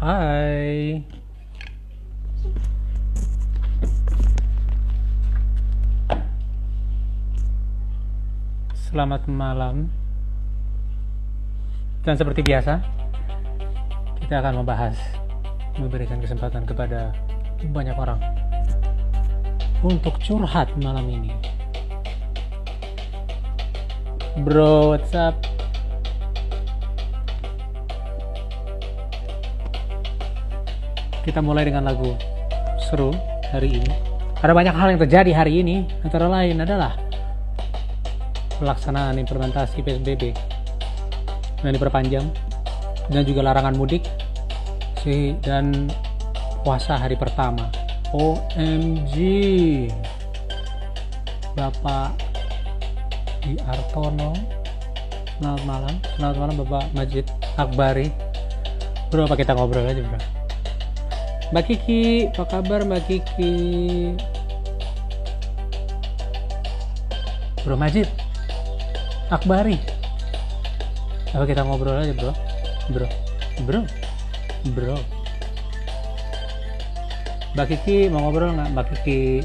Hai. Selamat malam. Dan seperti biasa, kita akan membahas, memberikan kesempatan kepada banyak orang untuk curhat malam ini. Bro, what's up? Kita mulai dengan lagu seru hari ini. Ada banyak hal yang terjadi hari ini, antara lain adalah pelaksanaan implementasi PSBB yang diperpanjang dan juga larangan mudik sih dan puasa hari pertama. OMG. Bapak Di Artono. Selamat malam. Selamat malam Bapak Majid Akbari. Bro, apa kita ngobrol aja, Bro? Mbak Kiki, apa kabar Mbak Kiki? Bro Majid, Akbari. Apa kita ngobrol aja bro? Bro, bro, bro. Mbak Kiki mau ngobrol nggak Mbak Kiki?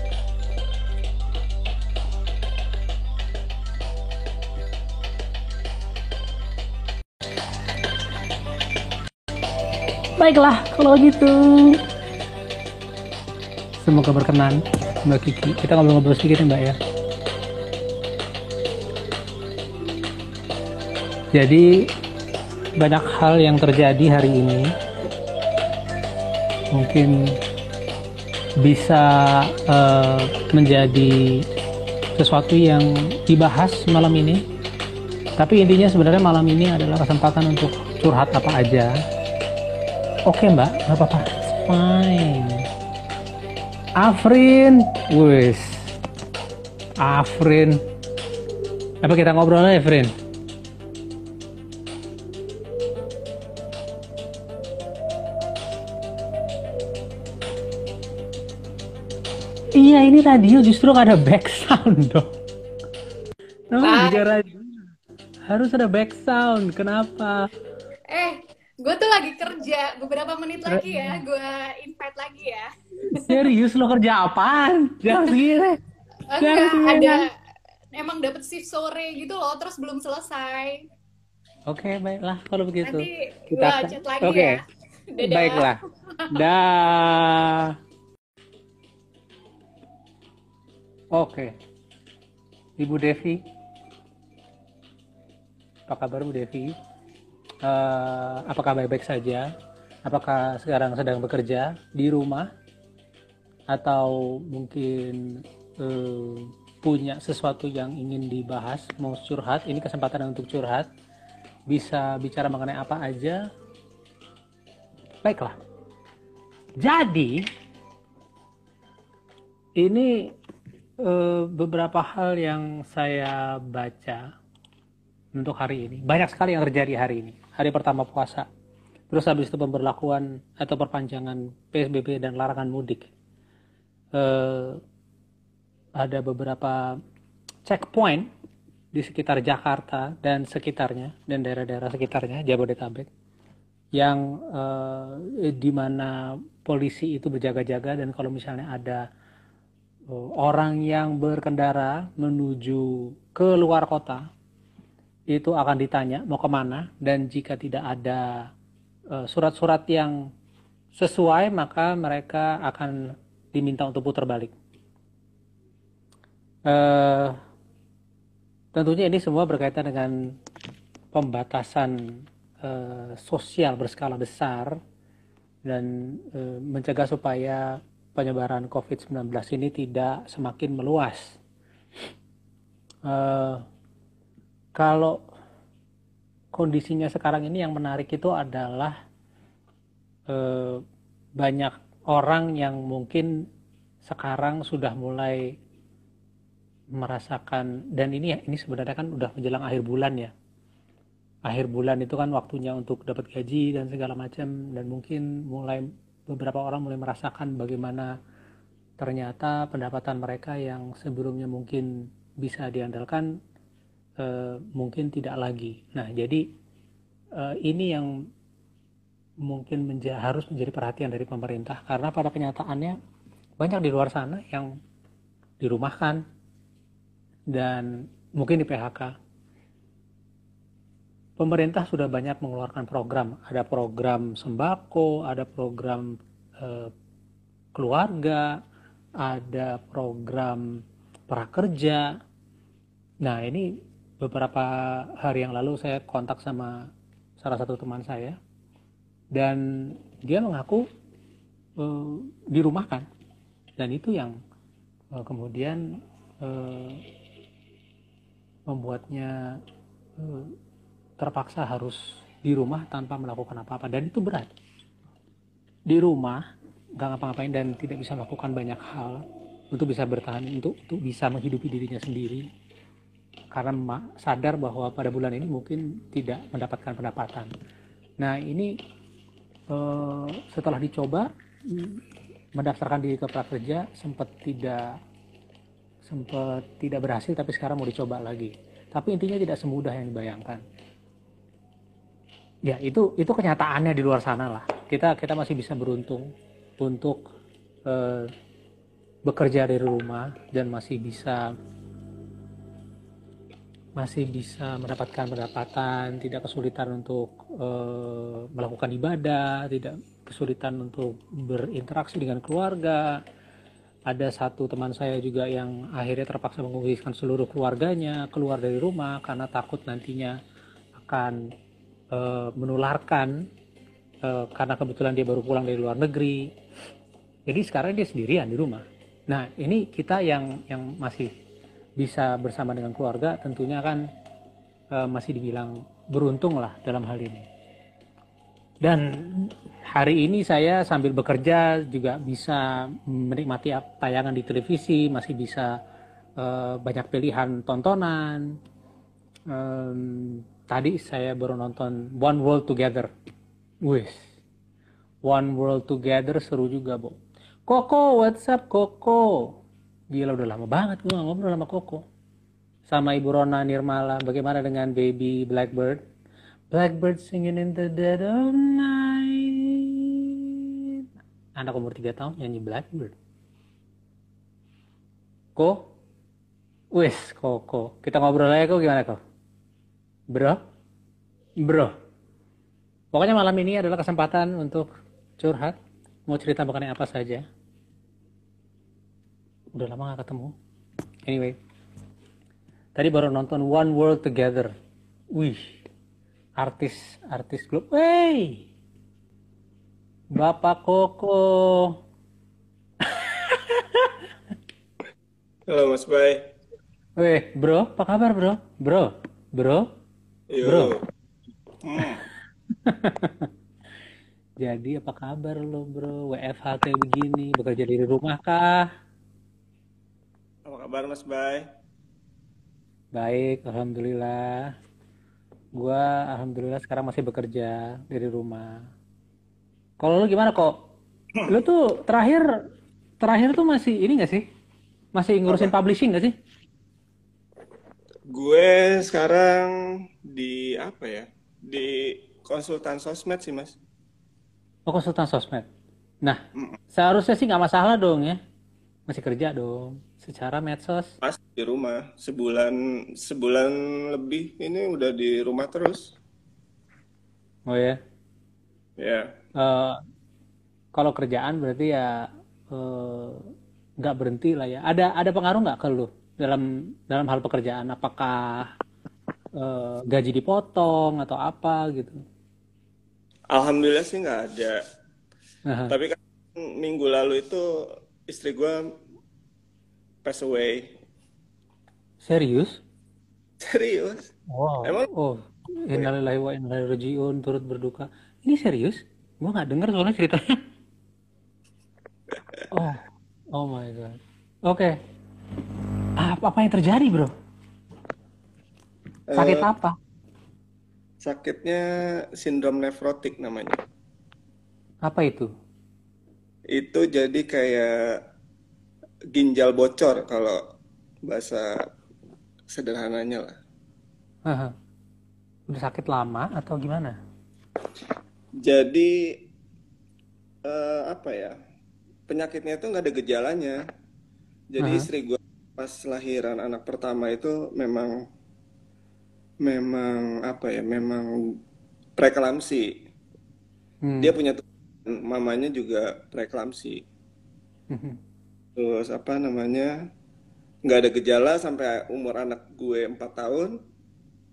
Baiklah, kalau gitu. Semoga berkenan, Mbak Kiki. Kita ngobrol-ngobrol sedikit ya, Mbak ya. Jadi banyak hal yang terjadi hari ini. Mungkin bisa uh, menjadi sesuatu yang dibahas malam ini. Tapi intinya sebenarnya malam ini adalah kesempatan untuk curhat apa aja Oke mbak, nggak apa-apa. Fine. Afrin, wis. Afrin. Apa kita ngobrol aja, Afrin? Iya ini radio justru ada back sound dong. Nah, harus ada back sound. Kenapa? Gue tuh lagi kerja beberapa menit lagi ya gue invite lagi ya. Serius lo kerja apaan? Jangan segini enggak ada emang dapet shift sore gitu loh terus belum selesai. Oke okay, baiklah kalau begitu. Nanti kita chat lagi okay. ya. Dadah. baiklah. Dah. Oke. Okay. ibu Devi. Apa kabar Bu Devi uh, apakah baik-baik saja? Apakah sekarang sedang bekerja di rumah atau mungkin uh, punya sesuatu yang ingin dibahas, mau curhat? Ini kesempatan untuk curhat. Bisa bicara mengenai apa aja. Baiklah. Jadi ini uh, beberapa hal yang saya baca untuk hari ini. Banyak sekali yang terjadi hari ini hari pertama puasa. Terus habis itu pemberlakuan atau perpanjangan PSBB dan larangan mudik. Eh, ada beberapa checkpoint di sekitar Jakarta dan sekitarnya dan daerah-daerah sekitarnya Jabodetabek yang eh, di mana polisi itu berjaga-jaga dan kalau misalnya ada eh, orang yang berkendara menuju ke luar kota itu akan ditanya mau ke mana dan jika tidak ada eh, surat-surat uh, yang sesuai maka mereka akan diminta untuk putar balik. Uh, tentunya ini semua berkaitan dengan pembatasan uh, sosial berskala besar dan uh, mencegah supaya penyebaran COVID-19 ini tidak semakin meluas. Uh, kalau kondisinya sekarang ini yang menarik itu adalah eh, banyak orang yang mungkin sekarang sudah mulai merasakan dan ini ini sebenarnya kan udah menjelang akhir bulan ya. Akhir bulan itu kan waktunya untuk dapat gaji dan segala macam dan mungkin mulai beberapa orang mulai merasakan bagaimana ternyata pendapatan mereka yang sebelumnya mungkin bisa diandalkan uh, mungkin tidak lagi. Nah, jadi uh, ini yang mungkin menja harus menjadi perhatian dari pemerintah karena pada kenyataannya banyak di luar sana yang dirumahkan dan mungkin di PHK. Pemerintah sudah banyak mengeluarkan program, ada program sembako, ada program eh, keluarga, ada program prakerja. Nah, ini beberapa hari yang lalu saya kontak sama salah satu teman saya. Dan dia mengaku uh, dirumahkan. Dan itu yang uh, kemudian uh, membuatnya uh, terpaksa harus di rumah tanpa melakukan apa-apa. Dan itu berat. Di rumah nggak ngapa-ngapain dan tidak bisa melakukan banyak hal untuk bisa bertahan untuk untuk bisa menghidupi dirinya sendiri karena sadar bahwa pada bulan ini mungkin tidak mendapatkan pendapatan. Nah ini eh, setelah dicoba mendaftarkan diri ke prakerja sempat tidak sempat tidak berhasil tapi sekarang mau dicoba lagi. Tapi intinya tidak semudah yang dibayangkan. Ya itu itu kenyataannya di luar sana lah. Kita kita masih bisa beruntung untuk eh, bekerja dari rumah dan masih bisa masih bisa mendapatkan pendapatan, tidak kesulitan untuk uh, melakukan ibadah, tidak kesulitan untuk berinteraksi dengan keluarga. Ada satu teman saya juga yang akhirnya terpaksa mengungsikan seluruh keluarganya keluar dari rumah karena takut nantinya akan uh, menularkan uh, karena kebetulan dia baru pulang dari luar negeri. Jadi sekarang dia sendirian di rumah. Nah, ini kita yang yang masih bisa bersama dengan keluarga tentunya kan e, masih dibilang beruntung lah dalam hal ini. Dan hari ini saya sambil bekerja juga bisa menikmati tayangan di televisi, masih bisa e, banyak pilihan tontonan. E, tadi saya baru nonton One World Together. Wih, One World Together seru juga, Bu. Koko, what's up, Koko? Gila udah lama banget gue ngobrol sama Koko. Sama Ibu Rona Nirmala. Bagaimana dengan Baby Blackbird? Blackbird singing in the dead of night. Anak umur 3 tahun nyanyi Blackbird. Ko? Wis, Koko. Kita ngobrol aja kok gimana kok? Bro? Bro. Pokoknya malam ini adalah kesempatan untuk curhat. Mau cerita mengenai apa saja udah lama gak ketemu. Anyway tadi baru nonton One World Together. Wih artis artis klub hey Bapak Koko. Halo Mas Bay. Weh bro apa kabar bro? Bro bro Yo. bro. Hmm. jadi apa kabar lo bro? WFH kayak begini bekerja dari rumah kah Apa kabar Mas Bay? Baik, alhamdulillah. Gua alhamdulillah sekarang masih bekerja dari rumah. Kalau lu gimana kok? Lu tuh terakhir terakhir tuh masih ini gak sih? Masih ngurusin Apa? publishing gak sih? Gue sekarang di apa ya? Di konsultan sosmed sih Mas. Oh, konsultan sosmed. Nah, Mm, seharusnya sih nggak masalah dong ya. Masih kerja dong. Secara medsos. Pas di rumah sebulan sebulan lebih ini udah di rumah terus. Oh ya. Ya, Eh, kalau kerjaan berarti ya eh, nggak berhenti lah ya. Ada ada pengaruh nggak ke lu dalam dalam hal pekerjaan? Apakah eh, gaji dipotong atau apa gitu? Alhamdulillah sih nggak ada. Aha. Tapi kan minggu lalu itu istri gue pass away. Serius? Serius? Wow. Emang? Oh, innalillahi wa inna ilaihi rajiun turut berduka. Ini serius? Gua nggak dengar soalnya ceritanya. Oh, oh my God. Oke. Apa apa yang terjadi, bro? Sakit Eh, apa? sakitnya sindrom nefrotik namanya. Apa itu? Itu jadi kayak ginjal bocor kalau bahasa sederhananya lah. Aha. Udah sakit lama atau gimana? Jadi eh, apa ya? Penyakitnya itu nggak ada gejalanya. Jadi Aha. istri gue pas lahiran anak pertama itu memang memang apa ya? Memang preeklamsi. Hmm. Dia punya mamanya juga preeklamsi. Mhm. Terus apa namanya? Nggak ada gejala sampai umur anak gue 4 tahun.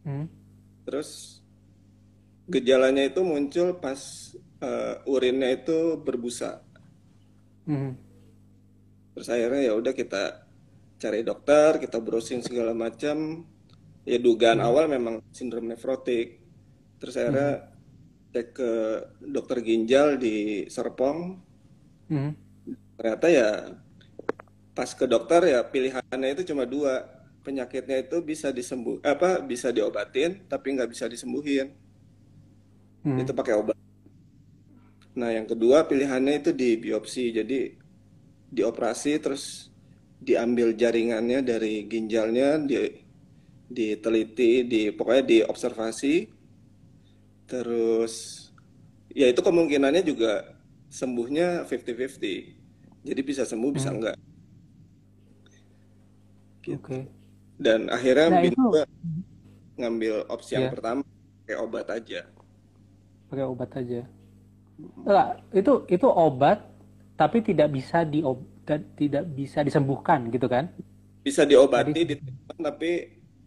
Hmm. Terus gejalanya itu muncul pas eh, urinnya itu berbusa. Mhm. Terus akhirnya ya udah kita cari dokter, kita browsing segala macam. Ya dugaan Hmm. awal memang sindrom nefrotik. Terus akhirnya Mhm. cek ke dokter ginjal di Serpong. Mhm. Ternyata ya pas ke dokter ya pilihannya itu cuma dua. Penyakitnya itu bisa disembuh apa bisa diobatin tapi nggak bisa disembuhin. Mhm. Itu pakai obat. Nah, yang kedua pilihannya itu di biopsi. Jadi dioperasi terus diambil jaringannya dari ginjalnya, di diteliti, di pokoknya diobservasi. Terus ya itu kemungkinannya juga sembuhnya 50-50. Jadi bisa sembuh, bisa Hmm. enggak. Gitu. Oke. Dan akhirnya Nah, itu gua ngambil opsi yang ya pertama, kayak obat aja. pakai obat aja. Enggak, itu itu obat tapi tidak bisa di tidak bisa disembuhkan gitu kan? Bisa diobati, ditemukan, tapi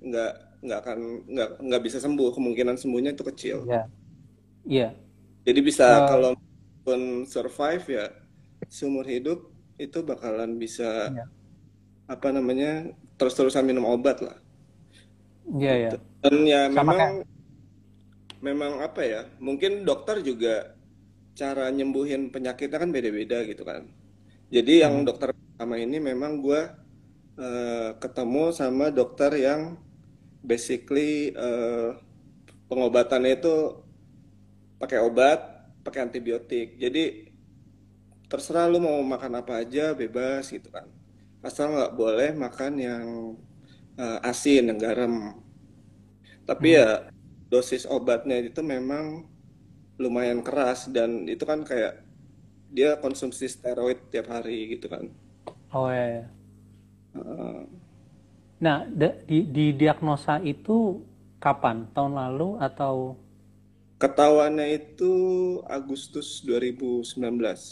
nggak nggak akan nggak nggak bisa sembuh. Kemungkinan sembuhnya itu kecil. ya. Iya. Jadi bisa Eh, kalau pun survive ya seumur hidup itu bakalan bisa ya. apa namanya terus-terusan minum obat lah. Iya ya. Gitu. Dan ya Sama memang kayak memang apa ya? Mungkin dokter juga cara nyembuhin penyakitnya kan beda-beda gitu kan. Jadi yang Mhm. dokter pertama ini memang gua eh, ketemu sama dokter yang basically eh, pengobatannya itu pakai obat, pakai antibiotik. Jadi terserah lu mau makan apa aja bebas gitu kan. Asal nggak boleh makan yang eh, asin, yang garam. Tapi Hmm. ya dosis obatnya itu memang lumayan keras dan itu kan kayak dia konsumsi steroid tiap hari gitu kan. Oh ya. ya. Eh, Nah, di, di diagnosa itu kapan? Tahun lalu atau ketahuannya itu Agustus 2019.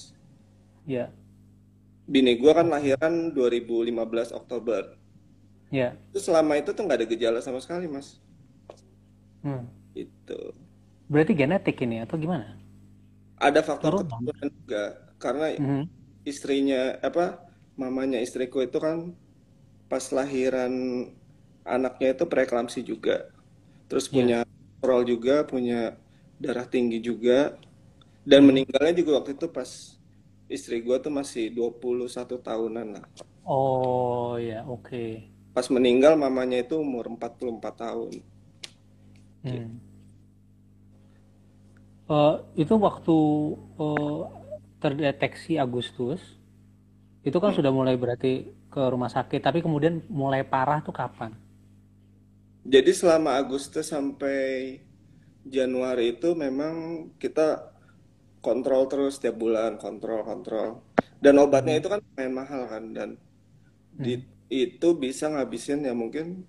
ya? Bini gua kan lahiran 2015 Oktober. Ya. Itu selama itu tuh nggak ada gejala sama sekali, Mas. Hmm. Itu. Berarti genetik ini atau gimana? Ada faktor Turunan. keturunan juga karena Mhm. istrinya apa mamanya istriku itu kan pas lahiran anaknya itu preeklamsi juga. Terus Ya. punya kolesterol juga, punya darah tinggi juga dan Mhm. meninggalnya juga waktu itu pas istri gua tuh masih 21 tahunan lah. Oh ya, oke. Pas meninggal mamanya itu umur 44 tahun. Gitu. Hmm. Eh, itu waktu eh, terdeteksi Agustus, itu kan Hmm. sudah mulai berarti ke rumah sakit, tapi kemudian mulai parah tuh kapan? Jadi selama Agustus sampai Januari itu memang kita kontrol terus tiap bulan, kontrol, kontrol. Dan obatnya itu kan lumayan mahal kan dan di, Hmm. itu bisa ngabisin ya mungkin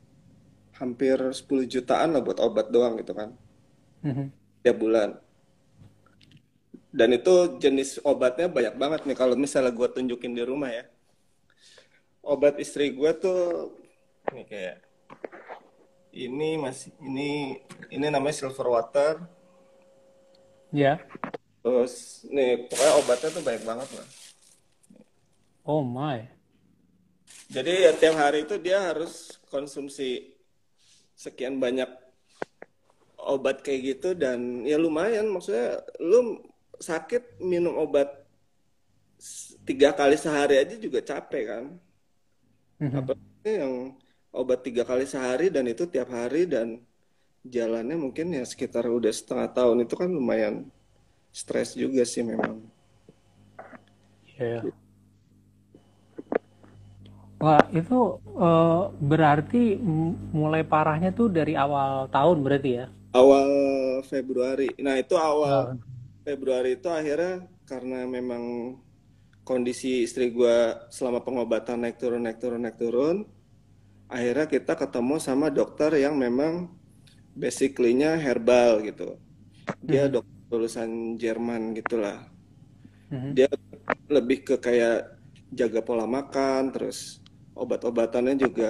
hampir 10 jutaan lah buat obat doang gitu kan Mhm. tiap bulan. Dan itu jenis obatnya banyak banget nih kalau misalnya gue tunjukin di rumah ya. Obat istri gue tuh nih kayak ini masih ini ini namanya silver water. Ya. Terus nih pokoknya obatnya tuh banyak banget lah. Oh my. Jadi ya tiap hari itu dia harus konsumsi sekian banyak obat kayak gitu dan ya lumayan maksudnya lu sakit minum obat tiga kali sehari aja juga capek kan Mhm. apalagi yang obat tiga kali sehari dan itu tiap hari dan jalannya mungkin ya sekitar udah setengah tahun itu kan lumayan stres juga sih memang Ya. Wah, itu eh, berarti mulai parahnya tuh dari awal tahun berarti ya? awal Februari nah itu awal Awal. Februari itu akhirnya karena memang kondisi istri gua selama pengobatan naik turun naik turun naik turun akhirnya kita ketemu sama dokter yang memang basically-nya herbal gitu dia Mhm. dokter lulusan Jerman gitulah Mhm. dia lebih ke kayak jaga pola makan terus obat-obatannya juga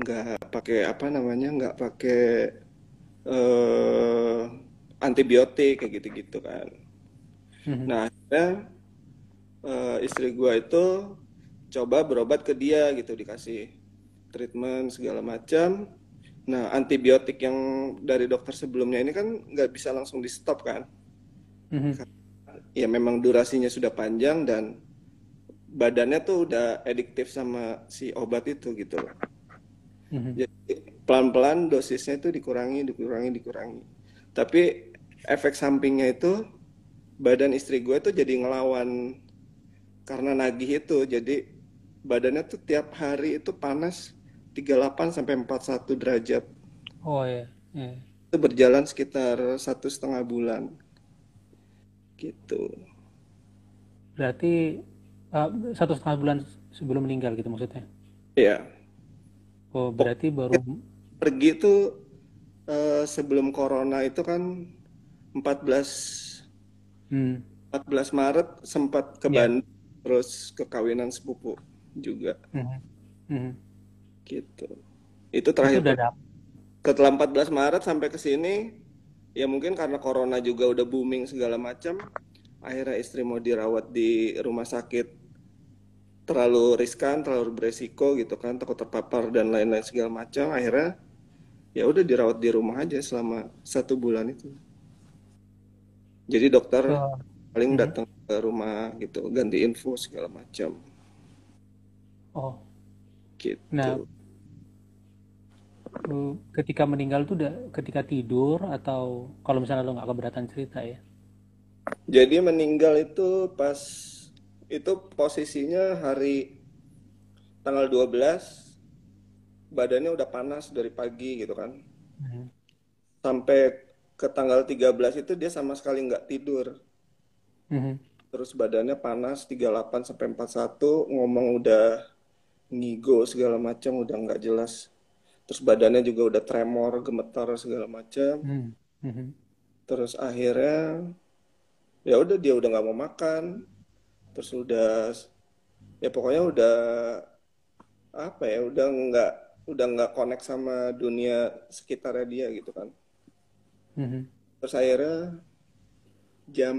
nggak pakai apa namanya nggak pakai eh, antibiotik kayak gitu-gitu kan Mhm. nah akhirnya eh, istri gua itu coba berobat ke dia gitu dikasih treatment segala macam nah antibiotik yang dari dokter sebelumnya ini kan nggak bisa langsung di stop kan Mhm. ya memang durasinya sudah panjang dan badannya tuh udah ediktif sama si obat itu gitu loh. Mhm. Jadi pelan-pelan dosisnya itu dikurangi, dikurangi, dikurangi. Tapi efek sampingnya itu badan istri gue tuh jadi ngelawan karena nagih itu. Jadi badannya tuh tiap hari itu panas 38 sampai 41 derajat. Oh ya, ya. Itu berjalan sekitar satu setengah bulan gitu. Berarti uh, satu setengah bulan sebelum meninggal gitu maksudnya. Ya. Oh, berarti baru pergi tuh eh, sebelum corona itu kan 14 hmm. 14 Maret sempat ke. Bandung terus ke kawinan sepupu juga Mhm. Mhm. Gitu. Itu Itu terakhir udah dap- setelah 14 Maret sampai ke sini ya mungkin karena corona juga udah booming segala macam akhirnya istri mau dirawat di rumah sakit terlalu riskan, terlalu beresiko gitu kan, takut terpapar dan lain-lain segala macam. Akhirnya ya udah dirawat di rumah aja selama satu bulan itu. Jadi dokter Oh, paling mhm. datang ke rumah gitu, ganti info segala macam Oh, gitu. nah ketika meninggal tuh udah ketika tidur atau kalau misalnya lo nggak keberatan cerita ya. Jadi meninggal itu pas itu posisinya hari tanggal 12 badannya udah panas dari pagi gitu kan. Mhm. Sampai ke tanggal 13 itu dia sama sekali nggak tidur. Mhm. Terus badannya panas 38 sampai 41, ngomong udah ngigo segala macam udah nggak jelas. Terus badannya juga udah tremor, gemetar segala macam. Mhm. Mhm. Terus akhirnya ya udah dia udah nggak mau makan. Terus udah ya pokoknya udah apa ya udah nggak udah nggak connect sama dunia sekitarnya dia gitu kan. Mhm. Terus akhirnya jam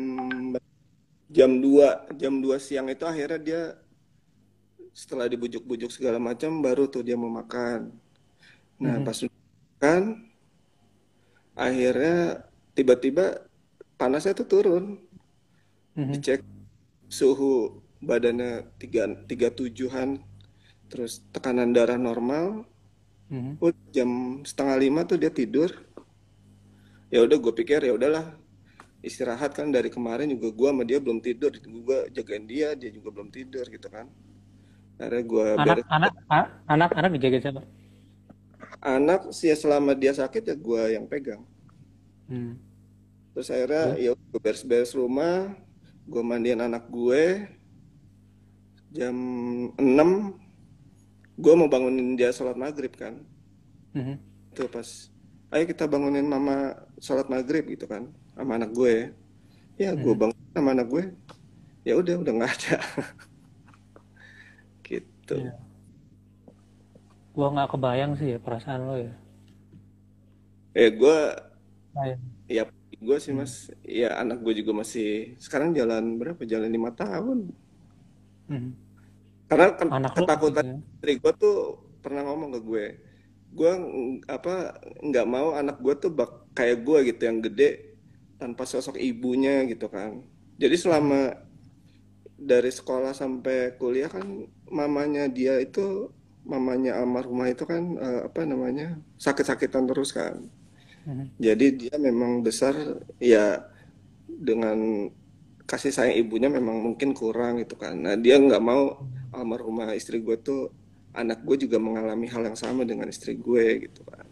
jam 2 jam 2 siang itu akhirnya dia setelah dibujuk-bujuk segala macam baru tuh dia mau makan. Nah, Mhm. pas makan akhirnya tiba-tiba panasnya tuh turun. Mhm. Dicek suhu badannya tiga tiga tujuhan terus tekanan darah normal. Mhm. Oh, jam setengah lima tuh dia tidur. Ya udah gue pikir ya udahlah istirahat kan dari kemarin juga gue sama dia belum tidur gue jagain dia dia juga belum tidur gitu kan akhirnya gue Anak anak a- anak anak dijagain siapa? Anak sih ya selama dia sakit ya gue yang pegang Hmm. terus akhirnya ya gue beres-beres rumah gue mandiin anak gue jam 6 gue mau bangunin dia sholat maghrib kan Mhm. itu pas ayo kita bangunin mama sholat maghrib gitu kan sama anak gue ya gue Mhm. bangun sama anak gue ya udah udah nggak ada gitu Iya. Gua nggak kebayang sih ya perasaan lo ya. eh gue Sayang. ya gue sih mas ya anak gue juga masih sekarang jalan berapa jalan lima tahun Mhm. karena kan Anak lo ketakutan gitu ya. gue tuh pernah ngomong ke gue gue apa nggak mau anak gue tuh bak kayak gue gitu yang gede tanpa sosok ibunya gitu kan jadi selama dari sekolah sampai kuliah kan mamanya dia itu mamanya almarhumah itu kan eh, apa namanya sakit-sakitan terus kan Mhm. jadi dia memang besar ya dengan kasih sayang ibunya memang mungkin kurang gitu kan nah dia nggak mau almarhumah istri gue tuh anak gue juga mengalami hal yang sama dengan istri gue gitu kan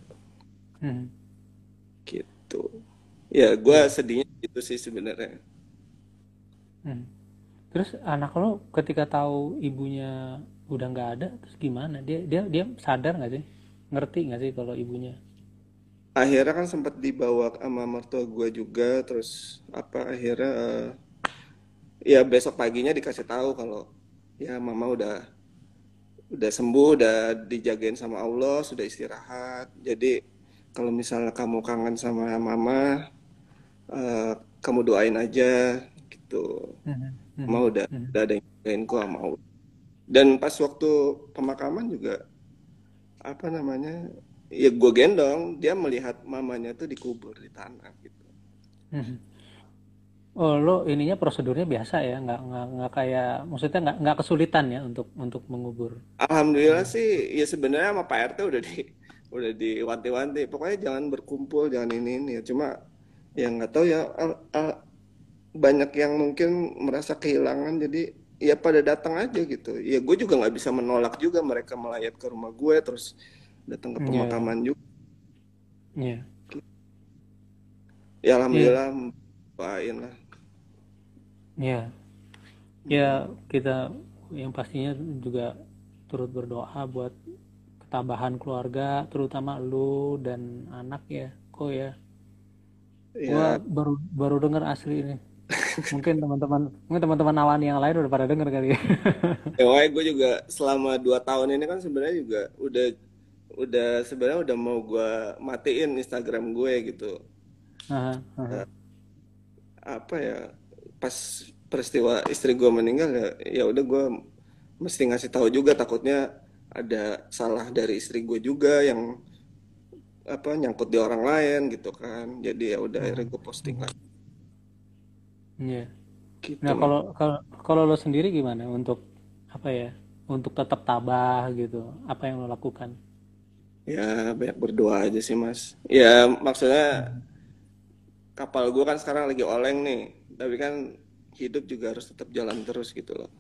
Mhm. gitu ya gue sedihnya gitu sih sebenarnya Hmm. Terus anak lo ketika tahu ibunya udah nggak ada, terus gimana? Dia dia dia sadar nggak sih? Ngerti nggak sih kalau ibunya? Akhirnya kan sempat dibawa sama mertua gue juga, terus apa akhirnya eh, ya besok paginya dikasih tahu kalau ya mama udah udah sembuh, udah dijagain sama Allah, sudah istirahat. Jadi kalau misalnya kamu kangen sama mama, eh, kamu doain aja gitu. Mhm, mhm, Mama udah udah ada yang jagain kok sama Allah. Dan pas waktu pemakaman juga apa namanya ya gue gendong dia melihat mamanya tuh dikubur di tanah gitu Mhm. Oh, lo ininya prosedurnya biasa ya, nggak nggak nggak kayak, maksudnya nggak nggak kesulitan ya untuk untuk mengubur. alhamdulillah sih ya sebenarnya sama Pak RT udah di udah diwanti-wanti pokoknya jangan berkumpul jangan ini ini ya cuma ya nggak tahu ya al- al- banyak yang mungkin merasa kehilangan jadi ya pada datang aja gitu. Ya gue juga nggak bisa menolak juga mereka melayat ke rumah gue terus datang ke Iya, pemakaman juga. Iya, ya alhamdulillah doain lah. Iya. Ya kita yang pastinya juga turut berdoa buat ketabahan keluarga, terutama lu dan anak ya, kok ya. Gua ya baru baru dengar asli ini. Mungkin teman-teman, mungkin teman-teman awani yang lain udah pada denger kali ya. Ya, gue juga selama dua tahun ini kan sebenarnya juga udah udah sebenarnya udah mau gue matiin Instagram gue gitu. Aha, aha. Eh, apa ya pas peristiwa istri gue meninggal ya ya udah gue mesti ngasih tahu juga takutnya ada salah dari istri gue juga yang apa nyangkut di orang lain gitu kan. Jadi ya udah akhirnya gue posting lagi Iya. gitu. Nah, kalau kalau kalau lo sendiri gimana untuk apa ya? Untuk tetap tabah gitu. Apa yang lo lakukan? Ya banyak berdoa aja sih mas. Ya maksudnya kapal gue kan sekarang lagi oleng nih, tapi kan hidup juga harus tetap jalan terus gitu loh.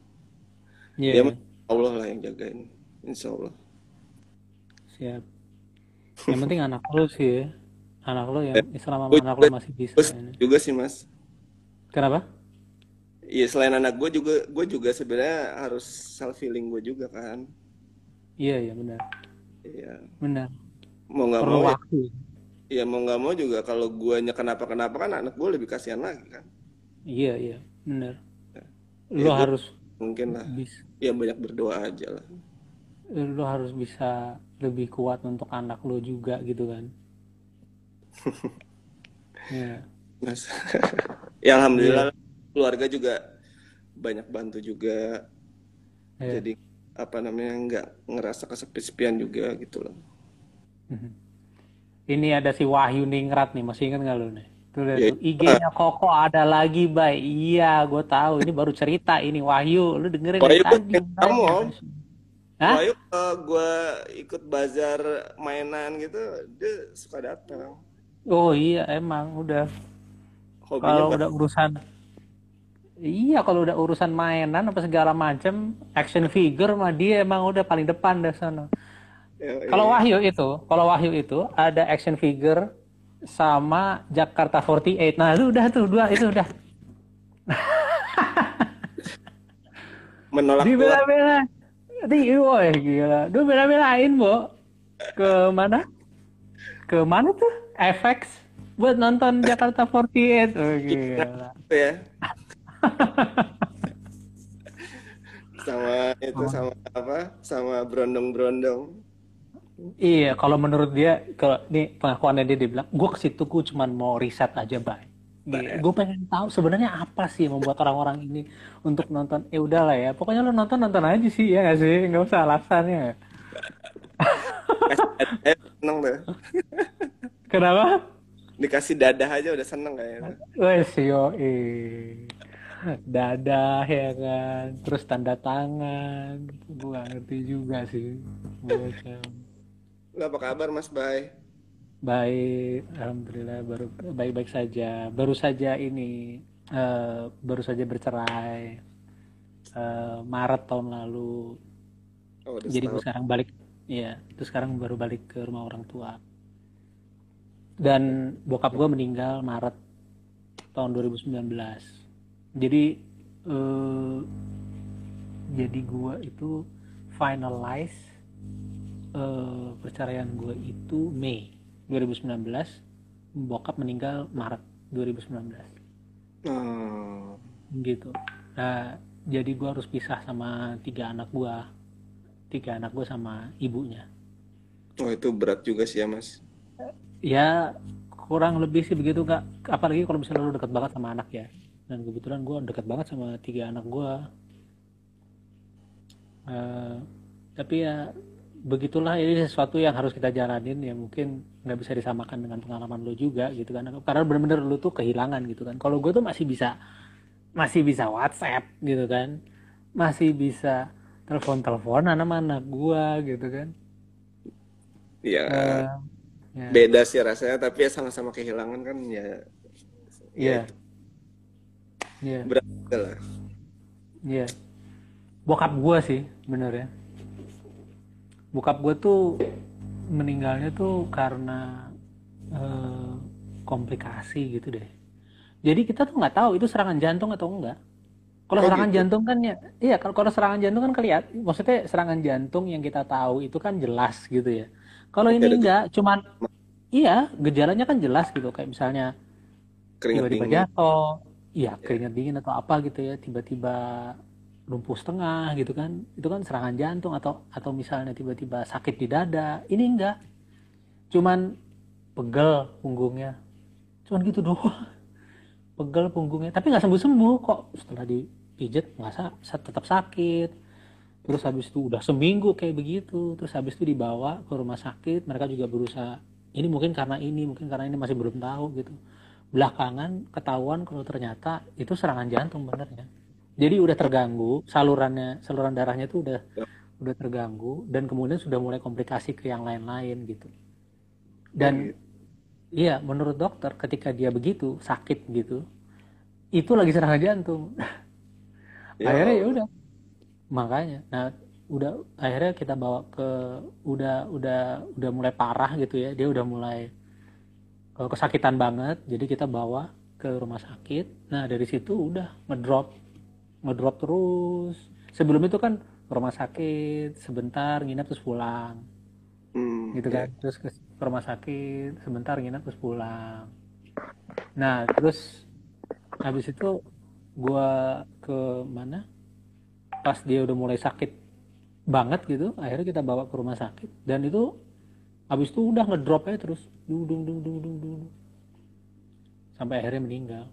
Ya Iya, Allah lah yang jagain, insya Allah. siap. Yang penting anak lo sih ya. Anak lo yang selama anak lo masih bisa ini. juga sih mas. Kenapa? Iya selain anak gue juga, gue juga sebenarnya harus self healing gue juga kan. Iya, iya benar. Iya, Benar. mau nggak mau ya, waktu. ya mau nggak mau juga kalau guanya kenapa-kenapa kan anak gue lebih kasihan lagi kan. Iya, iya, benar. Ya Lo gue harus mungkin lah, bisa ya banyak berdoa aja lah. lo harus bisa lebih kuat untuk anak lo juga gitu kan. Iya. Mas, Iya. ya alhamdulillah keluarga juga banyak bantu juga. Iya. Jadi apa namanya nggak ngerasa kesepi-sepian juga gitu loh. Mhm. Ini ada si Wahyu Ningrat nih, masih ingat nggak lo nih? Tuh lihat Ya, tuh, IG-nya Koko ada lagi, Bay. Iya, gue tahu. Ini baru cerita ini Wahyu. Lu dengerin Wahyu tadi, kamu om. Hah? Wahyu kalau gue ikut bazar mainan gitu, dia suka datang. Oh iya, emang udah. Kalau udah urusan, iya kalau udah urusan mainan apa segala macem, action figure mah dia emang udah paling depan dah sana. Ya, Kalau iya. Wahyu itu, kalau Wahyu itu ada action figure sama Jakarta 48. Nah, itu udah tuh dua itu udah. menolak Dibela-bela. Di, woi gila. Dia bela-belain, Bo. Ke mana? Ke mana tuh? FX buat nonton Jakarta 48. Oh, gila. ya. sama itu sama apa? Sama brondong-brondong. Iya, kalau menurut dia, kalau ini pengakuannya dia, dia bilang, gue ke situ gue cuma mau riset aja, bay. Gue pengen tahu sebenarnya apa sih yang membuat orang-orang ini untuk nonton. Eh udahlah ya, pokoknya lo nonton nonton aja sih ya nggak sih, nggak usah alasannya. Dadah aja seneng tuh. Kenapa? Dikasih dadah aja udah seneng kayaknya. Wes yo dadah ya kan, terus tanda tangan, gue gak ngerti juga sih. Lu apa kabar Mas Bay? Baik, alhamdulillah baru baik-baik saja. Baru saja ini eh, baru saja bercerai eh, Maret tahun lalu. Oh, Jadi gue sekarang balik, ya, itu sekarang baru balik ke rumah orang tua. Dan bokap gue meninggal Maret tahun 2019. Jadi eh, jadi gue itu finalize eh, perceraian gue itu Mei 2019 bokap meninggal Maret 2019 Oh, gitu. Nah jadi gue harus pisah sama tiga anak gue tiga anak gue sama ibunya. Oh itu berat juga sih ya mas. Ya kurang lebih sih begitu kak. Apalagi kalau misalnya lu dekat banget sama anak ya. Dan kebetulan gue dekat banget sama tiga anak gue Eh, tapi ya begitulah. Ini sesuatu yang harus kita jalanin. Ya mungkin nggak bisa disamakan dengan pengalaman lo juga gitu kan. Karena bener-bener lu tuh kehilangan gitu kan. Kalau gue tuh masih bisa masih bisa WhatsApp gitu kan. Masih bisa telepon-teleponan sama anak gue gitu kan. Ya Eh, ya. beda sih rasanya tapi ya sama-sama kehilangan kan ya Iya. Iya. berat lah. Iya. Bokap gue sih, bener ya. Bokap gue tuh meninggalnya tuh karena eh, komplikasi gitu deh. Jadi kita tuh nggak tahu itu serangan jantung atau enggak. Kalau Oh, serangan gitu? jantung kan ya, iya kalau kalau serangan jantung kan kelihatan, maksudnya serangan jantung yang kita tahu itu kan jelas gitu ya. Kalau ini enggak, cuman iya gejalanya kan jelas gitu kayak misalnya Keringat tiba-tiba dingin. jatuh, iya keringat dingin atau apa gitu ya, tiba-tiba lumpuh setengah gitu kan, itu kan serangan jantung atau atau misalnya tiba-tiba sakit di dada, ini enggak, cuman pegel punggungnya, cuman gitu doang, pegel punggungnya, tapi nggak sembuh-sembuh kok, setelah dipijat nggak tetap sakit, terus habis itu udah seminggu kayak begitu, terus habis itu dibawa ke rumah sakit, mereka juga berusaha, ini mungkin karena ini, mungkin karena ini masih belum tahu gitu belakangan ketahuan kalau ternyata itu serangan jantung benernya. Jadi udah terganggu salurannya, saluran darahnya itu udah Yap. udah terganggu dan kemudian sudah mulai komplikasi ke yang lain-lain gitu. Dan gitu. iya menurut dokter ketika dia begitu sakit gitu, itu lagi serangan jantung. Ya akhirnya ya udah makanya. Nah udah akhirnya kita bawa ke udah udah udah mulai parah gitu ya. Dia udah mulai eh, kesakitan banget. Jadi kita bawa ke rumah sakit. Nah dari situ udah ngedrop ngedrop terus. Sebelum itu kan rumah sakit sebentar nginep terus pulang. Hmm, gitu ya. kan. Terus ke ke rumah sakit sebentar nginep terus pulang. Nah terus habis itu gua ke mana pas dia udah mulai sakit banget gitu akhirnya kita bawa ke rumah sakit dan itu habis itu udah ngedrop aja terus dung dung dung dung dung dung sampai akhirnya meninggal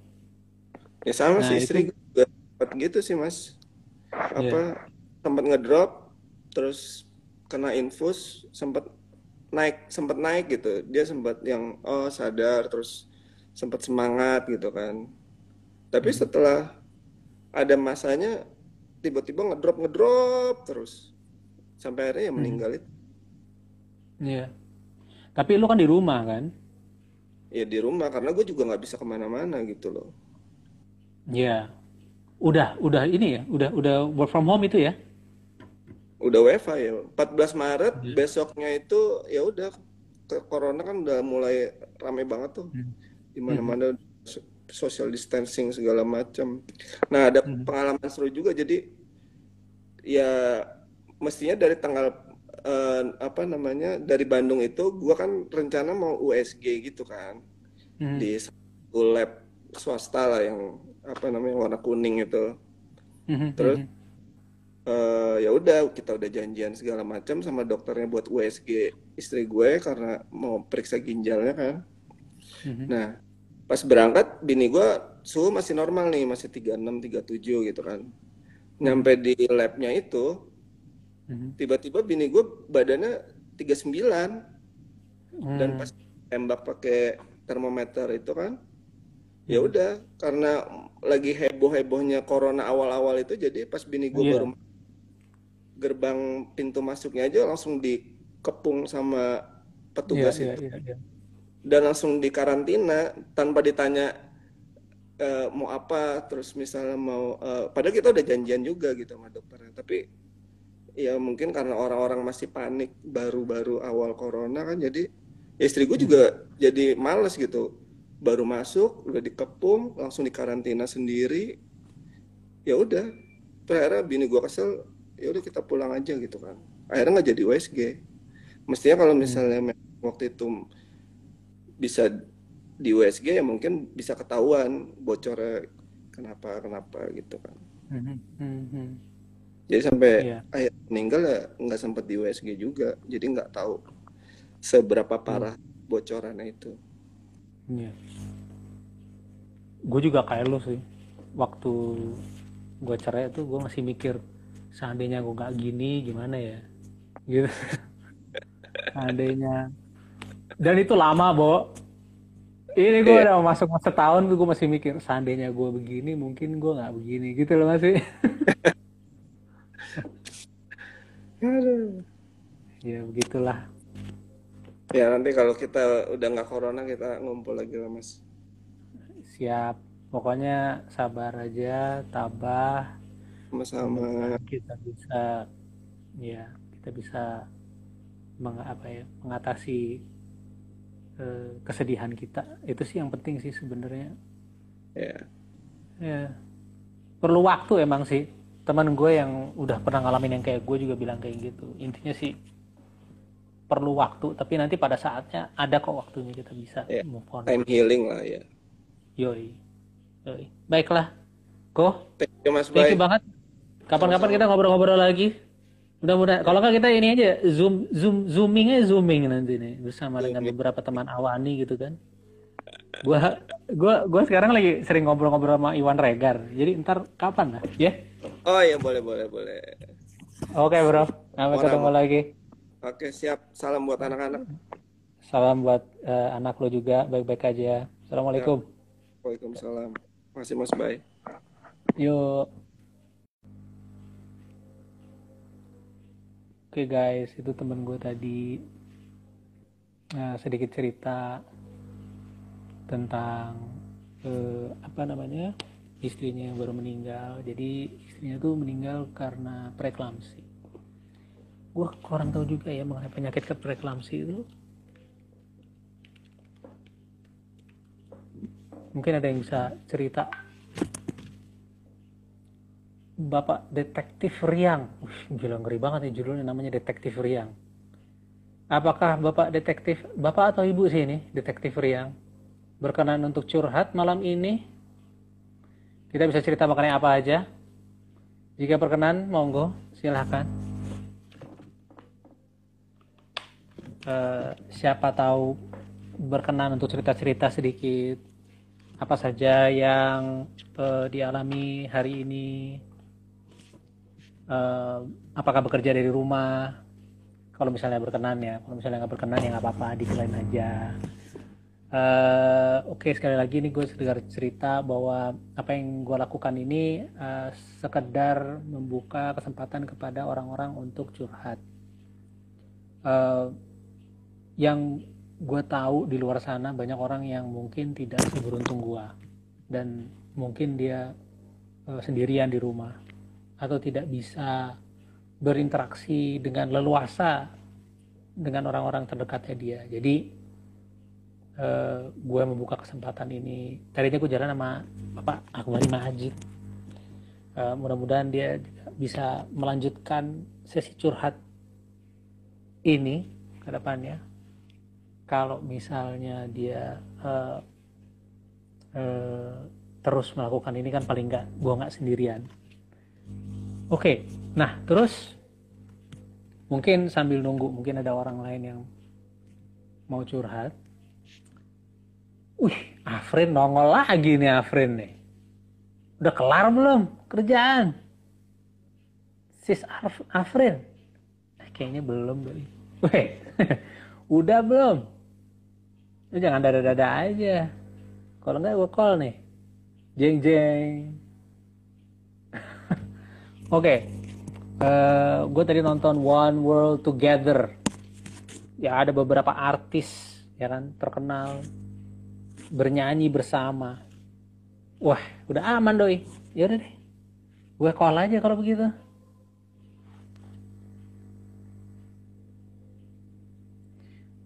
Ya sama Nah, sih itu- istri gue juga sempat gitu sih mas. Apa sempat ngedrop, terus kena infus, sempat naik, sempat naik gitu. Dia sempat yang oh sadar, terus sempat semangat gitu kan. Tapi Hmm. setelah ada masanya tiba-tiba ngedrop ngedrop terus sampai akhirnya ya Hmm. meninggal itu. Iya. Tapi lu kan di rumah kan? Ya di rumah karena gue juga nggak bisa ke mana-mana gitu loh. Iya. Udah, udah ini ya, udah udah work from home itu ya? Udah WFA ya. 14 Maret Iya. besoknya itu ya udah corona kan udah mulai rame banget tuh. Hmm. Di mana-mana so- social distancing segala macam. Nah, ada Hmm. pengalaman seru juga jadi ya mestinya dari tanggal eh, apa namanya? dari Bandung itu gua kan rencana mau USG gitu kan Hmm. di lab swasta lah yang apa namanya warna kuning itu. Mhm, Terus mhm. eh ya udah kita udah janjian segala macam sama dokternya buat USG istri gue karena mau periksa ginjalnya kan. Mhm. Nah, pas berangkat bini gue suhu masih normal nih, masih 36 37 gitu kan. Nyampe di labnya itu Mhm. tiba-tiba bini gue badannya 39 dan Hmm. pas tembak pakai termometer itu kan ya udah karena lagi heboh-hebohnya corona awal-awal itu jadi pas bini gue Iya. baru gerbang pintu masuknya aja langsung dikepung sama petugas Iya, itu iya, iya, iya. Dan langsung dikarantina tanpa ditanya eh, mau apa terus misalnya mau eh, padahal kita udah janjian juga gitu sama dokternya. Tapi ya mungkin karena orang-orang masih panik baru-baru awal corona kan jadi ya istri gue juga jadi males gitu. Baru masuk udah dikepung langsung dikarantina sendiri. Ya udah akhirnya bini gua kesel ya udah kita pulang aja gitu kan. Akhirnya nggak jadi USG mestinya kalau misalnya memang waktu itu bisa di USG ya mungkin bisa ketahuan bocornya kenapa kenapa gitu kan Mhm, mhm. jadi sampai Iya. akhir meninggal ya nggak sempat di USG juga jadi nggak tahu seberapa parah bocorannya itu Iya. Gue juga kayak lu sih. Waktu gue cerai tuh gue masih mikir seandainya gue nggak gini gimana ya, gitu. seandainya. Dan itu lama, Bo. Ini gue Iya. udah masuk masa tahun gue masih mikir seandainya gue begini mungkin gue nggak begini gitu loh masih. Ya begitulah. ya nanti kalau kita udah nggak corona kita ngumpul lagi lah mas Siap. Pokoknya sabar aja, tabah. sama-sama kita bisa ya kita bisa meng, apa ya mengatasi eh, kesedihan kita. Itu sih yang penting sih sebenarnya. Ya. Ya. Perlu waktu emang sih. Teman gue yang udah pernah ngalamin yang kayak gue juga bilang kayak gitu. Intinya sih perlu waktu tapi nanti pada saatnya ada kok waktunya kita bisa Ya, move on. Time healing lah ya. Yoi. Yoi. Baiklah. Kok thank you mas. Thank you banget. Kapan-kapan kita ngobrol-ngobrol lagi. Mudah-mudahan kalau nggak kita ini aja zoom zoom zoomingnya zooming nanti nih bersama dengan beberapa teman awani gitu kan. Gua gua gua sekarang lagi sering ngobrol-ngobrol sama Iwan Regar. Jadi ntar kapan lah ya? oh ya boleh boleh boleh Oke bro, sampai ketemu lagi. oke siap salam buat anak-anak Salam buat eh, anak lo juga, baik-baik aja. Assalamualaikum. Waalaikumsalam masih mas Bay Yuk. Oke guys, itu temen gue tadi eh, sedikit cerita tentang eh, apa namanya istrinya yang baru meninggal. Jadi istrinya tuh meninggal karena preeklamsi. Gue kurang tahu juga ya mengenai penyakit preeklamsi itu. Mungkin ada yang bisa cerita Bapak Detektif Riang. Wih, gila ngeri banget ya judulnya namanya Detektif Riang. Apakah Bapak Detektif, Bapak atau Ibu sih ini, Detektif Riang, berkenan untuk curhat malam ini? Kita bisa cerita mengenai apa aja? Jika berkenan, monggo, silahkan. Eh, siapa tahu berkenan untuk cerita-cerita sedikit apa saja yang eh, dialami hari ini eh, apakah bekerja dari rumah? Kalau misalnya berkenan ya kalau misalnya nggak berkenan ya nggak apa-apa decline aja. Eh, oke sekali lagi ini gue dengar cerita bahwa apa yang gue lakukan ini eh, sekedar membuka kesempatan kepada orang-orang untuk curhat. Eh, yang gue tahu di luar sana banyak orang yang mungkin tidak seberuntung gue. Dan mungkin dia eh, sendirian di rumah atau tidak bisa berinteraksi dengan leluasa dengan orang-orang terdekatnya dia. Jadi eh, gue membuka kesempatan ini. Tadinya gue jalan sama Bapak Akbari Majid. Eh, mudah-mudahan dia bisa melanjutkan sesi curhat ini ke depannya. Kalau misalnya dia eh, eh, terus melakukan ini kan paling nggak gue nggak sendirian. Oke, nah terus mungkin sambil nunggu mungkin ada orang lain yang mau curhat. Wih, Afrin nongol lagi nih Afrin nih. Udah kelar belum kerjaan? Sis Arf- Afrin? Eh, kayaknya belum doi. Weh, udah belum? Lu jangan dada-dada aja. Kalau enggak gue call nih. Jeng jeng. Oke, gue tadi nonton One World Together. Ya ada beberapa artis ya kan terkenal bernyanyi bersama. Wah, udah aman doi. Ya udah deh. Gue call aja kalau begitu.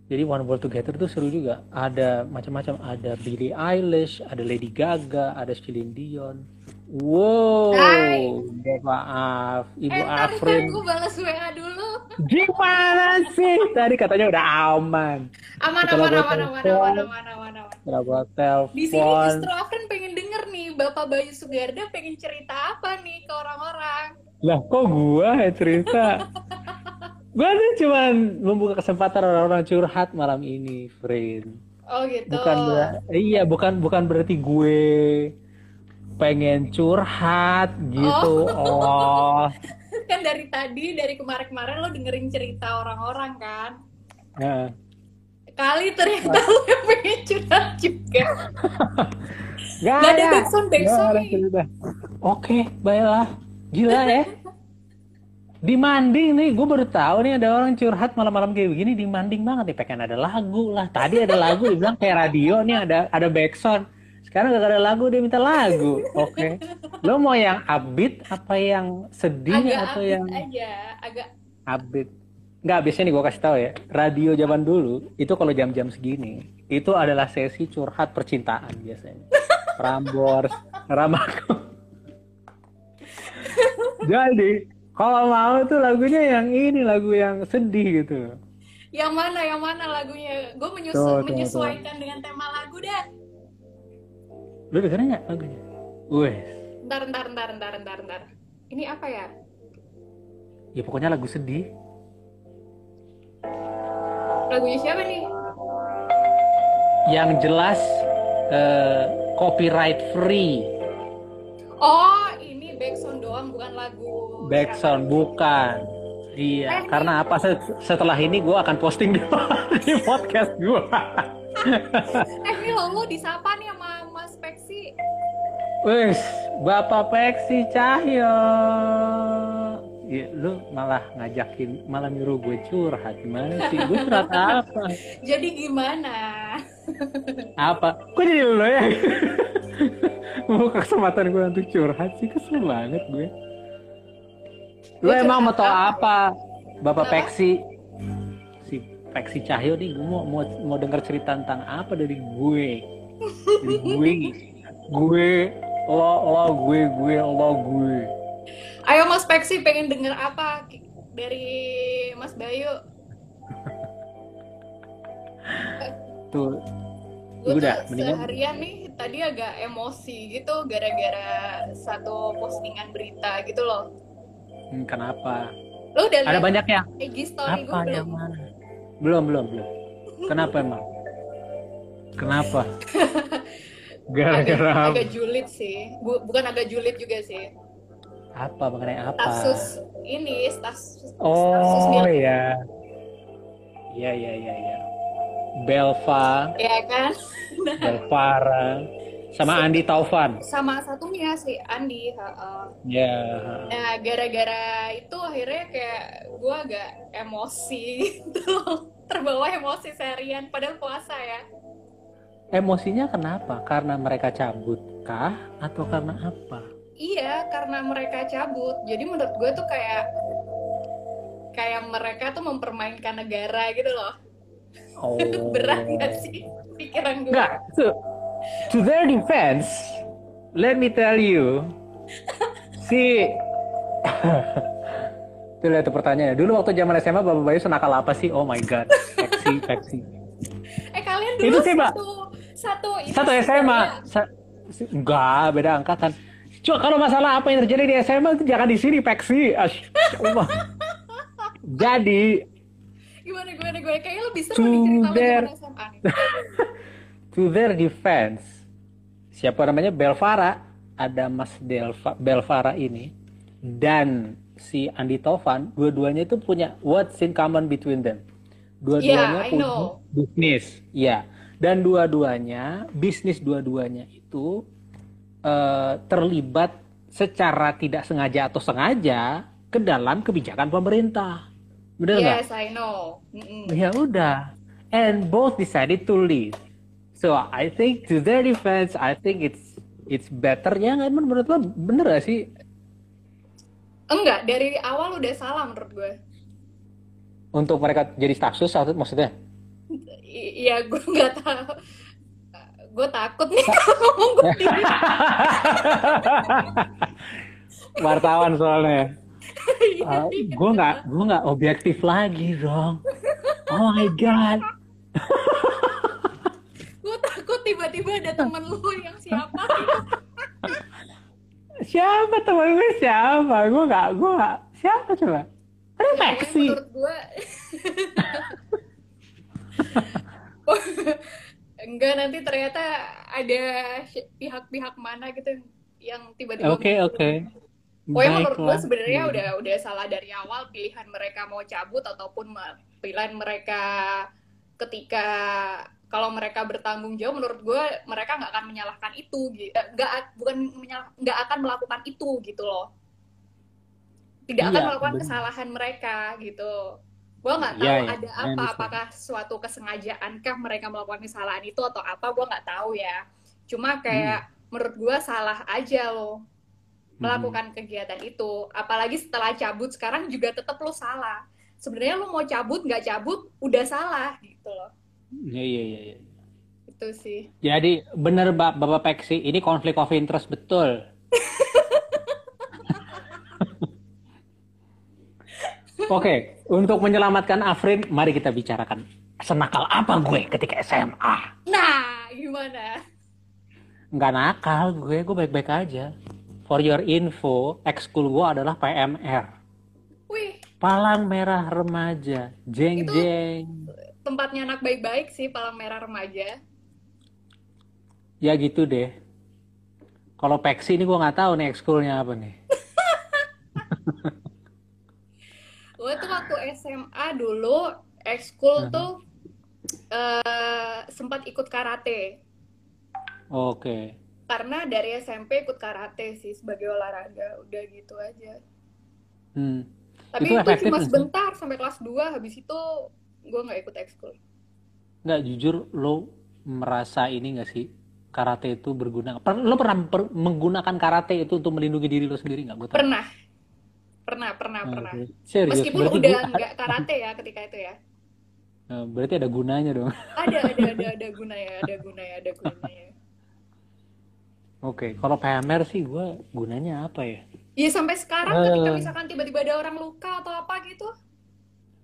Jadi One World Together tuh seru juga. Ada macam-macam. Ada Billie Eilish, ada Lady Gaga, ada Celine Dion. Wow, Hai. Maaf, Ibu Eh, Afrin. gue balas WA dulu. Gimana sih? Tadi katanya udah aman. Aman, Setelah aman, aman, aman, telepon. aman, aman, aman, aman. Setelah gua Di sini telepon, justru Afrin pengen denger nih, Bapak Bayu Sugarda pengen cerita apa nih ke orang-orang. lah kok gua ya cerita? Gua tuh cuman membuka kesempatan orang-orang curhat malam ini, friend. Oh gitu. Bukan ber- iya, bukan bukan berarti gue pengen curhat gitu. Oh. Kan dari tadi, dari kemarin-kemarin lo dengerin cerita orang-orang kan. Nah. Kali ternyata lo yang pengen curhat juga. Gak Gak ada backsound, backsound. Oke, baiklah. Gila ya. Demanding nih, gue baru tahu nih ada orang curhat malam-malam kayak begini demanding banget nih. Pengen ada lagu lah. Tadi ada lagu, dia bilang kayak radio nih ada ada backsound. Sekarang gak ada lagu, dia minta lagu. Oke. Lo mau yang upbeat apa yang sedih Agak atau upbeat yang aja, agak upbeat? Nggak, biasanya nih gue kasih tahu ya. Radio zaman dulu, itu kalau jam-jam segini, itu adalah sesi curhat percintaan biasanya. Prambors, Ramaku. Jadi, kalau mau tuh lagunya yang ini, lagu yang sedih gitu. yang mana yang mana lagunya gue menyesu- Tuh, tuh, menyesuaikan dengan tema lagu dah Lu dengerin nggak lagunya? Wes, ntar ntar ntar ntar ntar ntar ini apa ya ya pokoknya lagu sedih. lagunya siapa nih Yang jelas eh, copyright free. oh ini backsound doang bukan lagu Backsound bukan. Iya, Eh, karena apa? Se- Setelah ini gue akan posting di, di podcast gue. eh ini lo lo disapa nih sama Mas Peksi Wes, Bapak Peksi Cahyo. Ya, lu malah ngajakin, malah nyuruh gue curhat. Gimana sih? Gue curhat apa? jadi gimana Apa? Kok jadi lu ya? Membuka kesempatan gue untuk curhat sih, kesel banget gue. Lu Gue emang mau tau apa? apa? Bapak Apa? Peksi. Si Peksi Cahyo nih, gue mau, mau, mau denger cerita tentang apa dari gue. Gue. Gue, lo, lo, gue, gue, lo, gue. ayo Mas Peksi pengen denger apa dari Mas Bayu Tuh, gue Udah, mendingan- seharian nih tadi agak emosi gitu gara-gara satu postingan berita gitu loh hmm, kenapa? lo udah Ada banyak yang IG story gue apa belum yang mana? Belum, belum, belum. Kenapa emang? Kenapa? Gara-gara agak, agak julid sih Bu- bukan agak julid juga sih apa? Mengenai apa? status ini status Oh iya. Iya, iya, iya, iya. Belva, ya kan Belvara, sama Andi Taufan. sama satunya si Andi heeh. Ya. nah gara-gara itu akhirnya kayak gue agak emosi gitu terbawa emosi seharian padahal puasa ya Emosinya kenapa? Karena mereka cabut kah? Atau karena apa? iya karena mereka cabut jadi menurut gue tuh kayak kayak mereka tuh mempermainkan negara gitu loh Oh. berat gak sih pikiran gue Enggak. To, to their defense, let me tell you, si Tuh lihat pertanyaannya. Dulu waktu zaman SMA Bapak Bayu senakal apa sih? Oh my god. Peksi, peksi. eh kalian Itu dulu sih, Mbak. Satu ini Satu SMA. ya. Sa- enggak, beda angkatan. Cuma kalau masalah apa yang terjadi di SMA itu jangan di sini peksi. Allah. Jadi gimana gimana gue kayaknya lebih seru To nih their- SMA nih. to their defense, siapa namanya Belvara, ada Mas Delva, Belvara ini dan si Andi Taufan, dua-duanya itu punya what's in common between them. Dua-duanya Yeah, punya bisnis, ya. Dan dua-duanya bisnis dua-duanya itu eh, terlibat secara tidak sengaja atau sengaja ke dalam kebijakan pemerintah. Benar nggak? yes I know Mm-mm. Ya udah. And both decided to leave. So I think to their defense, I think it's it's better ya nggak menurut lo bener gak sih? enggak dari awal udah salah menurut gue Untuk mereka jadi staff sus atau maksudnya? Iya, gue nggak tahu. gue takut nih kalau ngomong gue wartawan soalnya. Iya, uh, gue nggak gue nggak objektif lagi dong oh my god. Gue takut tiba-tiba ada temen lu yang siapa gitu. Siapa teman gue siapa? Gue nggak gue nggak. Siapa coba? Refleksi. menurut gue enggak nanti ternyata ada pihak-pihak mana gitu yang tiba-tiba oke oke Pokoknya menurut gue sebenarnya Hmm. udah udah salah dari awal pilihan mereka mau cabut ataupun pilihan mereka ketika kalau mereka bertanggung jawab menurut gue mereka nggak akan menyalahkan itu gitu nggak bukan nggak akan melakukan itu gitu loh tidak akan Iya, melakukan benar. kesalahan mereka gitu gue nggak Iya, tahu iya, ada I apa apakah suatu kesengajaankah mereka melakukan kesalahan itu atau apa gue nggak tahu ya. Cuma kayak menurut gue salah aja loh melakukan kegiatan itu. Apalagi setelah cabut sekarang juga tetap lo salah. Sebenarnya lo mau cabut nggak cabut udah salah gitu loh. Iya iya iya. iya. itu sih. Jadi bener Ba- Bapak Peksi, ini konflik of interest betul. Oke, untuk menyelamatkan Afrin, mari kita bicarakan senakal apa gue ketika SMA. nah gimana Nggak nakal gue, gue baik-baik aja. For your info, ekskul gue adalah PMR. wih Palang Merah Remaja, jeng Itu- jeng. tempatnya anak baik-baik sih palang merah remaja Ya gitu deh. Kalau Peksi ini gue nggak tahu nih ekskulnya apa nih. gue tuh waktu SMA dulu ekskul tuh eh, sempat ikut karate Oke. karena dari SMP ikut karate sih sebagai olahraga udah gitu aja Hmm. tapi Itu itu, cuma nggak sih? sebentar sampai kelas 2 habis itu gue nggak ikut ekskul Nggak jujur lo merasa ini nggak sih karate itu berguna? Per- lo pernah per- menggunakan karate itu untuk melindungi diri lo sendiri nggak? Gue pernah pernah pernah Ah, pernah. Serius? meskipun berarti udah nggak karate ya ketika itu ya Eh, berarti ada gunanya dong. ada ada ada ada guna ya ada guna ya ada gunanya Oke, kalau PMR sih gue gunanya apa ya? Iya sampai sekarang ketika Eh. misalkan tiba-tiba ada orang luka atau apa gitu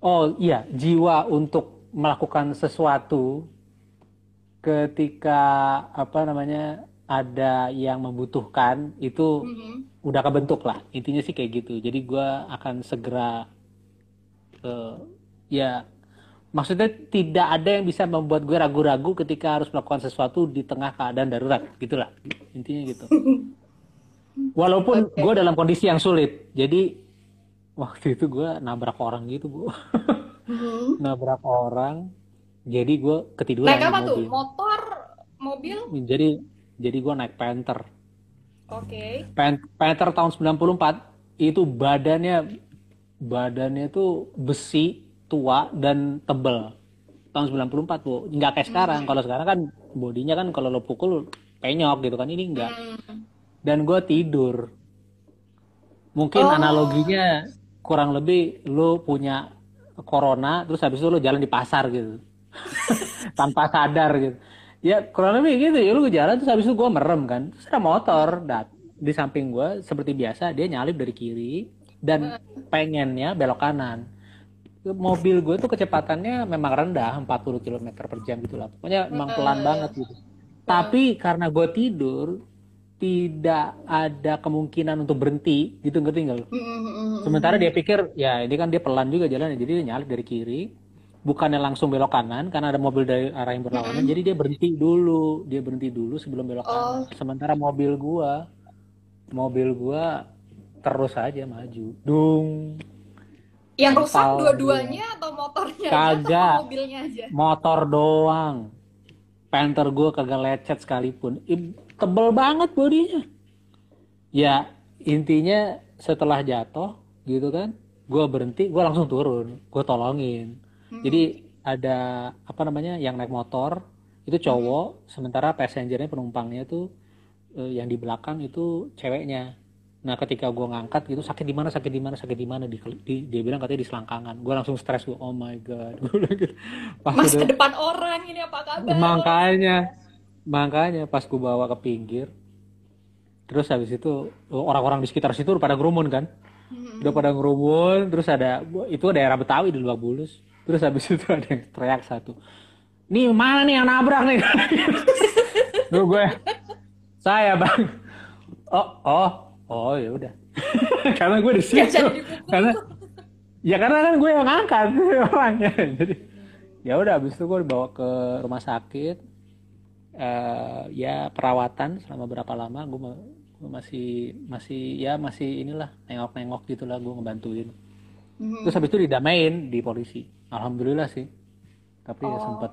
Oh iya, jiwa untuk melakukan sesuatu ketika apa namanya ada yang membutuhkan itu Mhm. udah kebentuk lah. Intinya sih kayak gitu. Jadi gue akan segera eh, ya maksudnya tidak ada yang bisa membuat gue ragu-ragu ketika harus melakukan sesuatu di tengah keadaan darurat. Gitulah. Intinya gitu. Walaupun Oke. gue dalam kondisi yang sulit. Jadi waktu itu gue nabrak orang gitu bu. Nabrak orang. Jadi gue ketiduran naik apa tuh? mobil. Motor? Mobil? Jadi jadi gue naik Panther. Oke. Pan- Panther tahun 94 itu badannya badannya tuh besi tua dan tebel. Tahun 94 bu. Nggak kayak sekarang. Kalau sekarang kan bodinya kan kalau lo pukul penyok gitu kan. Ini enggak Hmm. dan gue tidur. Mungkin Oh. analoginya kurang lebih lo punya corona terus habis itu lo jalan di pasar gitu. Tanpa sadar gitu ya kurang lebih gitu. Ya lu jalan terus habis itu gue merem kan. Terus ada motor dat di samping gue seperti biasa dia nyalip dari kiri dan pengennya belok kanan. Mobil gue tuh kecepatannya memang rendah 40 km per jam gitu lah. Pokoknya emang pelan banget gitu. Tapi karena gue tidur tidak ada kemungkinan untuk berhenti. Gitu ngerti nggak. Sementara dia pikir ya ini kan dia pelan juga jalannya, jadi dia nyalip dari kiri, bukannya langsung belok kanan karena ada mobil dari arah yang berlawanan, jadi dia berhenti dulu, dia berhenti dulu sebelum belok kanan. Sementara mobil gua, mobil gua terus aja maju, dung, yang rusak dua-duanya atau motornya Kagak. atau mobilnya aja motor doang. Panther gua kagak lecet sekalipun, tebel banget bodinya. Ya intinya setelah jatuh gitu kan, gua berhenti, gua langsung turun, gua tolongin. Jadi ada apa namanya yang naik motor itu cowok, sementara passengernya penumpangnya tuh eh, yang di belakang itu ceweknya. Nah ketika gua ngangkat gitu sakit di mana sakit di mana sakit di mana di, di- dia bilang katanya di selangkangan. Gua langsung stres gua oh my god. Bilang gitu. Mas ke depan orang ini apa kabar makanya makanya pas gue bawa ke pinggir terus habis itu orang-orang di sekitar situ udah pada ngerumun kan Hmm. udah pada ngerumun terus ada itu daerah Betawi di Lebak Bulus terus habis itu ada yang teriak satu nih mana nih yang nabrak nih? Terus gue saya bang. Oh oh oh ya udah. Karena gue di situ. Karena ya karena kan gue yang ngangkat orangnya. Jadi ya udah habis itu gue dibawa ke rumah sakit. Eh ya perawatan selama berapa lama gue, gue masih masih ya masih inilah nengok-nengok gitulah gue ngebantuin Hmm. terus habis itu didamain di polisi alhamdulillah sih tapi ya Oh. sempet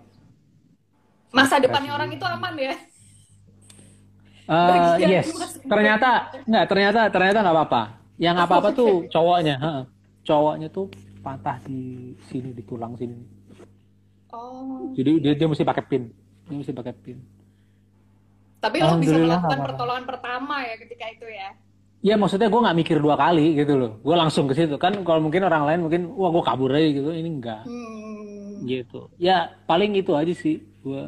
Masa depannya orang itu aman ya? Bagian yes, mas- ternyata nggak ternyata ternyata nggak apa-apa. Yang nggak apa-apa tuh cowoknya, cowoknya tuh patah di sini di tulang sini. Oh. Jadi dia dia mesti pakai pin, dia mesti pakai pin. Tapi lo bisa melakukan pertolongan pertama ya ketika itu ya. Ya maksudnya gue nggak mikir dua kali gitu loh, gue langsung ke situ kan. Kalau mungkin orang lain mungkin wah gue kabur aja gitu, ini enggak Hmm. gitu. Ya paling itu aja sih gue.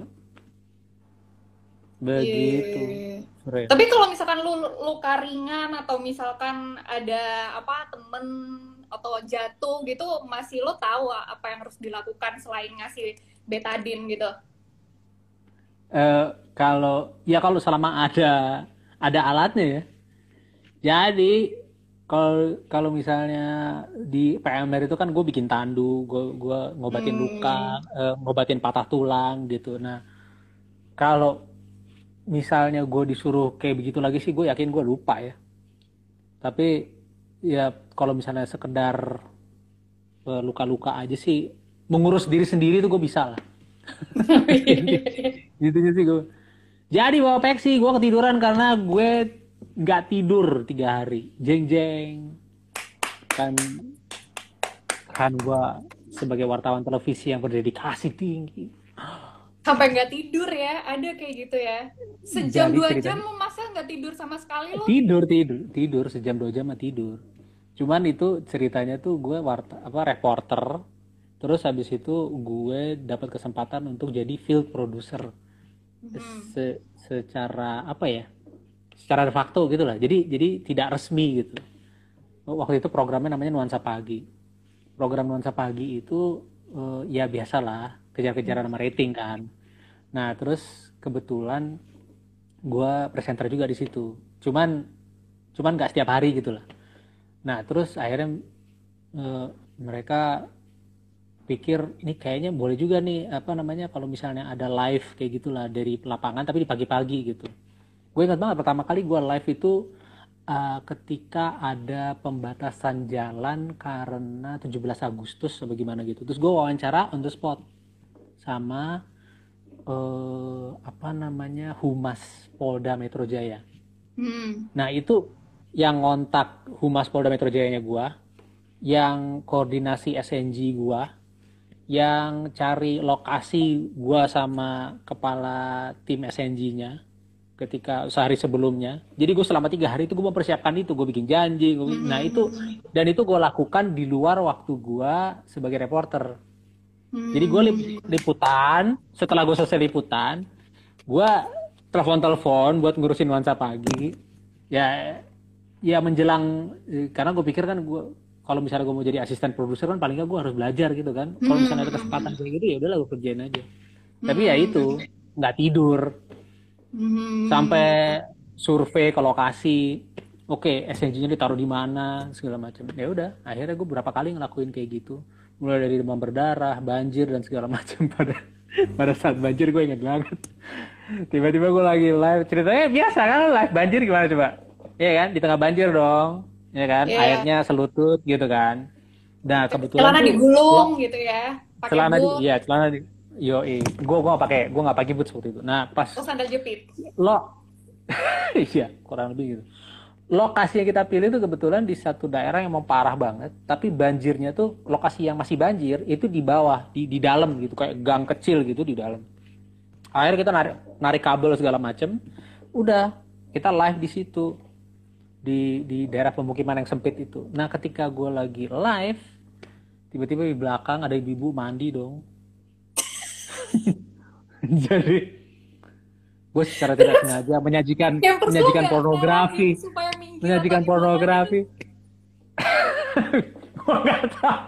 Begitu. Iya. Keren. Tapi kalau misalkan lu luka ringan atau misalkan ada apa temen atau jatuh gitu, masih lo tahu apa yang harus dilakukan selain ngasih betadine gitu? Eh, kalau ya kalau selama ada ada alatnya ya. Jadi kalau kalau misalnya di PMR itu kan gue bikin tandu, gue gua ngobatin Hmm. luka, eh, ngobatin patah tulang gitu. Nah kalau misalnya gue disuruh kayak begitu lagi sih, gue yakin gue lupa ya. Tapi ya kalau misalnya sekedar eh, luka-luka aja sih, mengurus diri sendiri tuh gue bisa lah. gitu sih gue jadi bawa peksi gue ketiduran karena gue nggak tidur tiga hari. Jeng jeng kan kan gue sebagai wartawan televisi yang berdedikasi tinggi. Sampai nggak tidur ya, ada kayak gitu ya. Sejam Jadi dua ceritanya- jam lo masa nggak tidur sama sekali lo? tidur tidur tidur. Sejam dua jam mah tidur. Cuman itu ceritanya tuh gue warta apa reporter. Terus habis itu gue dapat kesempatan untuk jadi field producer. Hmm. se- secara apa ya secara de facto gitu lah. Jadi jadi tidak resmi gitu. Waktu itu programnya namanya nuansa pagi. Program nuansa pagi itu eh, ya biasalah kejar-kejaran sama rating kan. Nah terus kebetulan gua presenter juga di situ. Cuman cuman nggak setiap hari gitu lah. Nah terus akhirnya eh, mereka pikir ini kayaknya boleh juga nih apa namanya kalau misalnya ada live kayak gitulah dari lapangan tapi di pagi-pagi gitu gue ingat banget pertama kali gue live itu uh, ketika ada pembatasan jalan karena 17 Agustus atau gimana gitu. Terus gue wawancara on the spot sama eh, apa namanya humas Polda Metro Jaya. Hmm. Nah itu yang ngontak Humas Polda Metro Jaya-nya gua, yang koordinasi SNG gua, yang cari lokasi gua sama kepala tim SNG-nya ketika sehari sebelumnya. Jadi gue selama tiga hari itu gue mempersiapkan itu, gue bikin janji. gua bikin- Nah itu dan itu gue lakukan di luar waktu gua sebagai reporter. Hmm. Jadi gue liputan, setelah gue selesai liputan, gue telepon-telepon buat ngurusin nuansa pagi. Ya, ya menjelang eh, karena gue pikir kan gue kalau misalnya gue mau jadi asisten produser kan paling nggak gue harus belajar gitu kan. Kalau misalnya ada kesempatan kayak gitu ya udahlah gue kerjain aja. Tapi ya itu nggak tidur Hmm. sampai survei ke lokasi. Oke, SNG-nya ditaruh di mana segala macam. Ya udah, akhirnya gue berapa kali ngelakuin kayak gitu. Mulai dari demam berdarah, banjir dan segala macam pada pada saat banjir gue inget banget. Tiba-tiba gue lagi live ceritanya biasa kan live banjir gimana coba? Iya kan, di tengah banjir dong, ya kan, Iya. airnya selutut gitu kan. Nah kebetulan celana digulung gitu ya, pakai celana di, iya celana di, yo gue gue nggak pakai gue nggak pakai boots waktu itu. Nah pas oh sandal jepit. lo iya kurang lebih gitu. Lokasi yang kita pilih itu kebetulan di satu daerah yang mau parah banget tapi banjirnya tuh lokasi yang masih banjir itu di bawah di di dalam gitu kayak gang kecil gitu di dalam. Akhirnya kita narik narik kabel segala macem. Udah kita live di situ di di daerah pemukiman yang sempit itu. Nah ketika gue lagi live tiba-tiba di belakang ada ibu-ibu mandi dong jadi gue secara tidak sengaja menyajikan menyajikan pornografi. menyajikan gimana pornografi. Gue nggak tahu.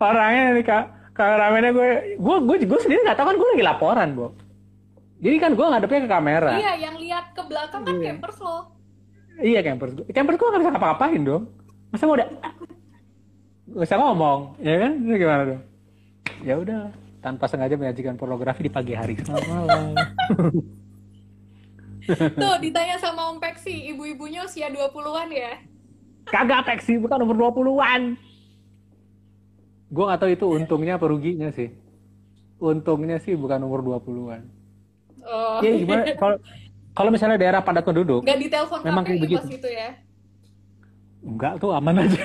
Orangnya nih kak. Kameramennya gue gue gue gue sendiri nggak tahu. Kan gue lagi laporan bu jadi kan gue ngadepnya ke kamera. Gitu. Iya, yang lihat ke belakang kan Iya. campers lo. iya campers gue campers gue nggak bisa ngapa-ngapain dong. Masa mau udah nggak bisa ngomong. Ya kan? Itu gimana dong? Ya udah tanpa sengaja menyajikan pornografi di pagi hari selamat malam Tuh, ditanya sama Om Peksi, ibu-ibunya usia 20-an ya. kagak peksi bukan nomor 20-an gue nggak tahu itu untungnya apa ruginya sih untungnya sih bukan umur 20-an Oh. ya gimana kalau kalau misalnya daerah padat penduduk Nggak ditelepon Memang kayak begitu. pas itu ya. enggak tuh aman aja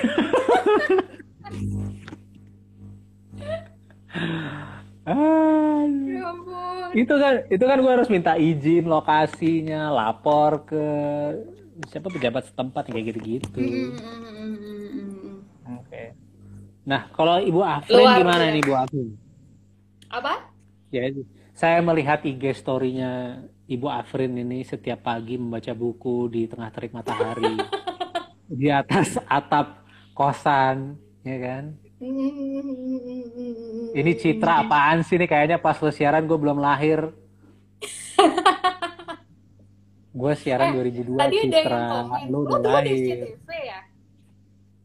Aduh. Ya ampun. itu kan itu kan gue harus minta izin lokasinya lapor ke siapa pejabat setempat kayak gitu-gitu Mm-mm. oke nah kalau ibu Afrin Luar gimana nih ibu Afrin Apa? ya saya melihat IG story-nya ibu Afrin ini setiap pagi membaca buku di tengah terik matahari di atas atap kosan ya kan ini citra apaan sih nih? Kayaknya pas lu siaran gue belum lahir. Gue siaran 2002 Eh, Tadi ada yang citra lo udah dulu di lahir. Ya?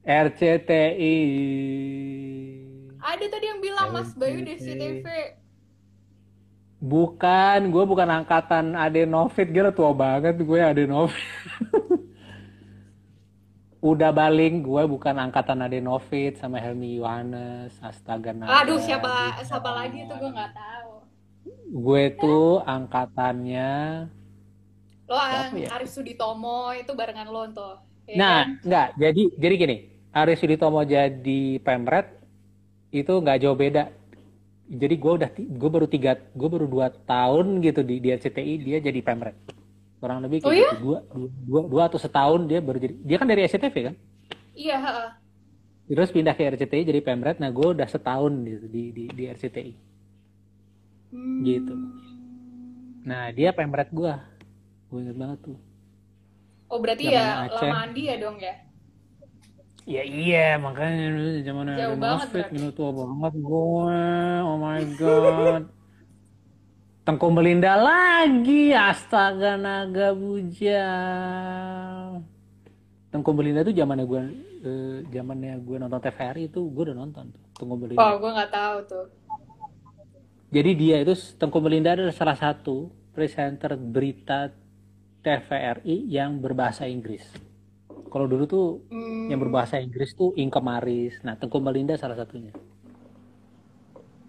RCTI Ada tadi yang bilang Mas Bayu di SCTV. bukan gue bukan angkatan Adenovit gila tua banget gue Adenovit udah baling gue bukan angkatan Adenovit sama Helmi Yohanes astaga naga Aduh, siapa siapa lagi tuh gue nggak tahu. gue tuh angkatannya Lo yang ya? Arif Suditomo itu barengan lo tuh. ya Nah, kan? enggak. Jadi jadi gini, Aris Suditomo jadi pemret itu nggak jauh beda. Jadi gue udah gue baru tiga gue baru dua tahun gitu di di RCTI dia jadi pemret. Kurang lebih kayak Oh iya? gitu. Dua, dua, dua, dua atau setahun dia baru jadi. Dia kan dari SCTV kan. Iya. Terus pindah ke RCTI jadi pemret. Nah gue udah setahun gitu di di, di RCTI. Hmm. Gitu. Nah dia pemret gue. Gue inget banget tuh. Oh, berarti Zaman ya Aceh. lamaan dia dong ya? Ya iya makanya zaman Jauh ada banget gitu tua banget gue oh my god Tengku Melinda lagi astaga naga bujang Tengku Melinda tuh zamannya gue eh, zamannya gue nonton TVRI itu gue udah nonton tuh Tengku Melinda Oh, gue nggak tahu tuh. jadi dia itu Tengku Melinda adalah salah satu presenter berita TVRI yang berbahasa Inggris kalau dulu tuh Hmm. yang berbahasa Inggris tuh Inka Maris. Nah, Tengku Melinda salah satunya.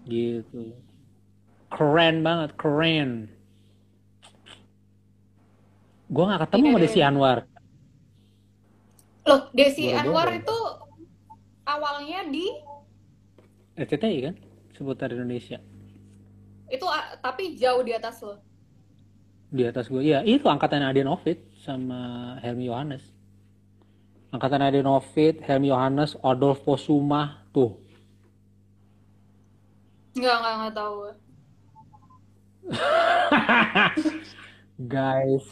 Gitu. Keren banget, keren. Gua nggak ketemu Iya, sama iya. Desi Anwar. Loh, Desi Boro-boro. Anwar itu awalnya di RCTI kan? Seputar Indonesia. itu ah, tapi jauh di atas lo. Di atas gue. Ya, itu angkatan Adenovit sama Helmi Yohanes. Angkatan Adenovit, Helmi Yohanes, Adolf Posuma. Tuh. Nggak, nggak, nggak tahu. guys,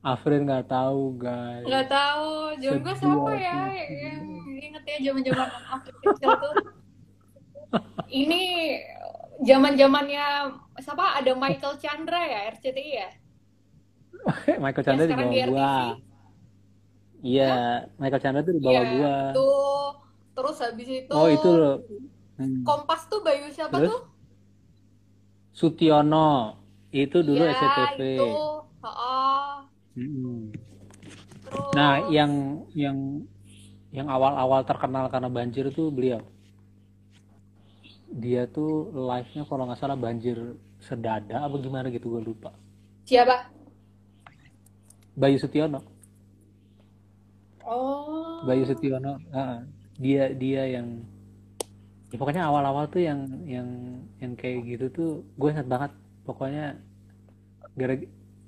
Afrin nggak tahu, guys. Nggak tahu. Jaman gue siapa ya yang inget ya zaman-zaman Afrik kecil tuh. Ini zaman-zamannya siapa? Ada Michael Chandra ya RCTI ya? Michael Chandra di sekarang bawah di gua. Iya, Michael Chandra tuh di bawah Iya, gua. tuh. Terus habis itu Oh, itu loh. Hmm. Kompas tuh Bayu siapa Terus? tuh? Sutiono. Itu dulu Iya, SCTV. itu. Terus Nah, yang yang yang awal-awal terkenal karena banjir itu beliau. Dia tuh live-nya kalau nggak salah banjir sedada apa gimana gitu gue lupa. siapa? Bayu Sutiono. Oh. Bayu Sutiono. ah, dia dia yang ya pokoknya awal-awal tuh yang yang yang kayak gitu tuh gue ingat banget. Pokoknya gara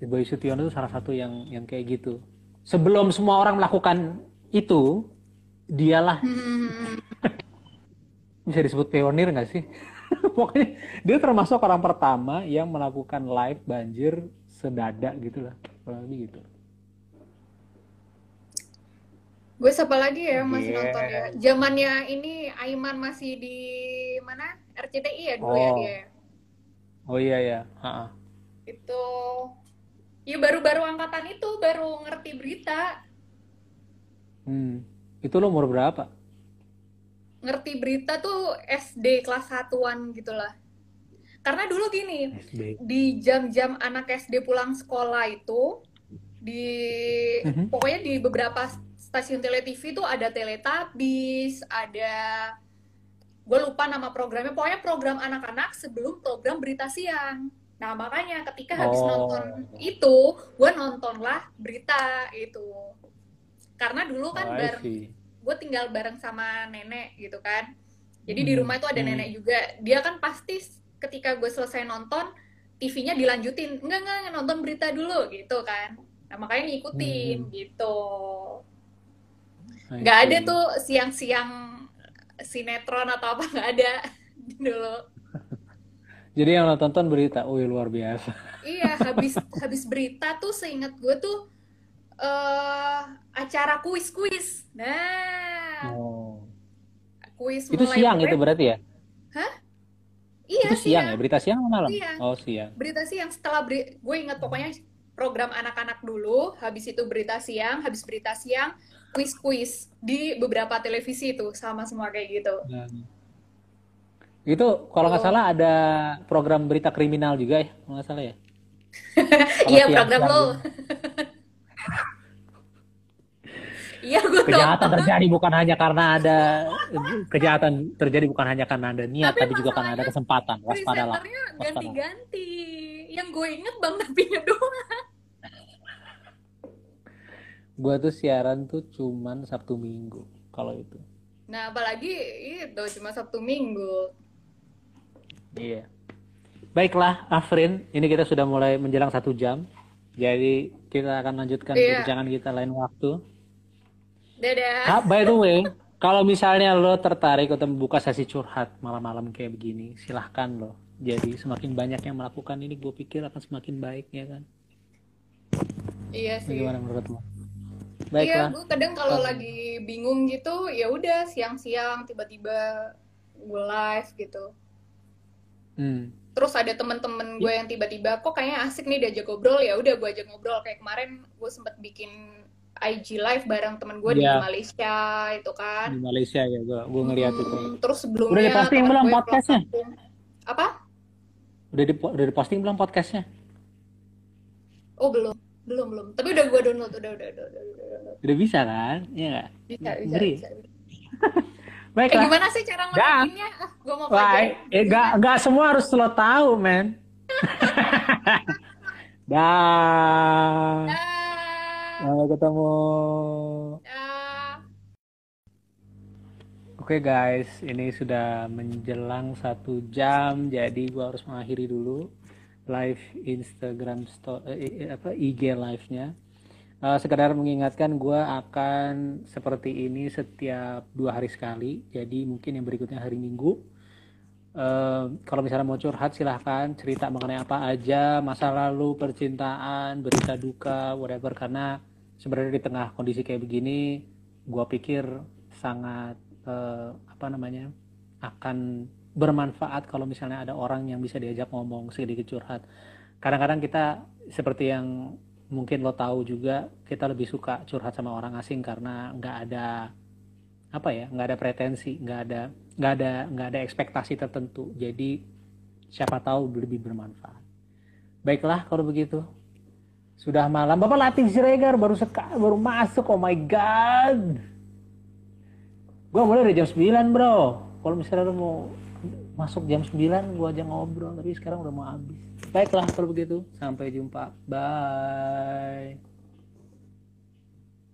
Bayu Sutiono tuh salah satu yang yang kayak gitu. Sebelum semua orang melakukan itu dialah. Hmm. bisa disebut pionir nggak sih? Pokoknya dia termasuk orang pertama yang melakukan live banjir sedada gitu lah kurang lebih gitu Gue siapa lagi ya masih Yeah. nonton ya? Zamannya ini Aiman masih di mana? RCTI ya dulu ya Oh. dia. ya? oh iya ya Ha-ha. Itu ya baru-baru angkatan itu baru ngerti berita, hmm. itu lo umur berapa ngerti berita tuh SD kelas satuan gitulah. Karena dulu gini, SD di jam-jam anak SD pulang sekolah itu di Mhm. pokoknya di beberapa stasiun televisi tuh ada Teletubbies, ada gue lupa nama programnya, pokoknya program anak-anak sebelum program berita siang. Nah makanya ketika habis Oh. nonton itu, gue nontonlah berita itu. Karena dulu kan Oh, bareng gue tinggal bareng sama nenek gitu kan. Jadi di Hmm, rumah itu ada hmm. nenek juga. Dia kan pasti ketika gue selesai nonton, TV-nya dilanjutin. Enggak, enggak, nonton berita dulu gitu kan. Nah makanya ngikutin Hmm. gitu. I Nggak ada tuh siang-siang sinetron atau apa nggak ada dulu. jadi yang lo tonton berita wih luar biasa. Iya, habis habis berita tuh seingat gue tuh eh acara kuis-kuis. Nah, oh. kuis itu mulai siang itu berarti ya? Iya, itu siang ya? berita siang atau malam? Siang. oh siang. Berita siang. Setelah beri, gue ingat pokoknya program anak-anak dulu habis itu berita siang habis berita siang kuis-kuis di beberapa televisi itu sama semua kayak gitu Nah. itu kalau nggak Oh. salah ada program berita kriminal juga ya kalau nggak salah ya iya program lo gitu. iya gue kejahatan terjadi bukan hanya karena ada kejahatan terjadi bukan hanya karena ada niat Tapi tapi, juga karena ada kesempatan waspadalah Waspadalah. ganti-ganti yang gue inget bang Napinya doang gua tuh siaran tuh cuman Sabtu Minggu kalau itu nah apalagi itu cuma Sabtu Minggu iya baiklah Afrin ini kita sudah mulai menjelang satu jam jadi kita akan lanjutkan Iya. perbincangan kita lain waktu dadah Ah, by the way, kalau misalnya lo tertarik untuk membuka sesi curhat malam-malam kayak begini, silahkan lo. Jadi semakin banyak yang melakukan ini, gue pikir akan semakin baik ya kan. iya sih Bagaimana menurut lo? Iya, Baiklah. gue kadang kalau Oke. lagi bingung gitu, ya udah siang-siang tiba-tiba gue live gitu. Hmm. Terus ada temen-temen gue yang tiba-tiba, kok kayaknya asik nih diajak ngobrol, ya udah gue ajak ngobrol. Kayak kemarin gue sempet bikin IG live bareng temen gue di Iya. Malaysia itu kan. Di Malaysia ya, gue gue ngeliat itu. Hmm, terus sebelumnya Udah diposting belum podcastnya? Apa? Udah di udah diposting belum podcastnya? Oh belum, belum belum. Tapi udah gue download, udah udah udah udah. udah, udah. Bisa kan? Iya nggak? Bisa bisa Ngeri. bisa. bisa. Eh Baiklah. gimana sih cara ngelakuinnya? Ah, gue mau pelajarin. eh, nggak nggak semua harus lo tahu, men. Dah. Dah. Sampai ketemu. Dah. Oke guys, ini sudah menjelang satu jam, jadi gua harus mengakhiri dulu live Instagram sto- eh, eh, apa IG live-nya. Eh, sekedar mengingatkan gua akan seperti ini setiap dua hari sekali, jadi mungkin yang berikutnya hari Minggu. Eh, kalau misalnya mau curhat silahkan cerita mengenai apa aja, masa lalu, percintaan, berita duka, whatever. Karena sebenarnya di tengah kondisi kayak begini, gua pikir sangat eh, apa namanya akan bermanfaat kalau misalnya ada orang yang bisa diajak ngomong sedikit curhat. Kadang-kadang kita seperti yang mungkin lo tahu juga kita lebih suka curhat sama orang asing karena nggak ada apa ya nggak ada pretensi nggak ada nggak ada nggak ada ekspektasi tertentu. Jadi siapa tahu lebih bermanfaat. Baiklah kalau begitu. Sudah malam. Bapak Latif Siregar baru seka, baru masuk. Oh my god. Gua mulai dari jam 9 bro. Kalau misalnya lo mau masuk jam 9 gua aja ngobrol tapi sekarang udah mau habis. Baiklah kalau begitu sampai jumpa. Bye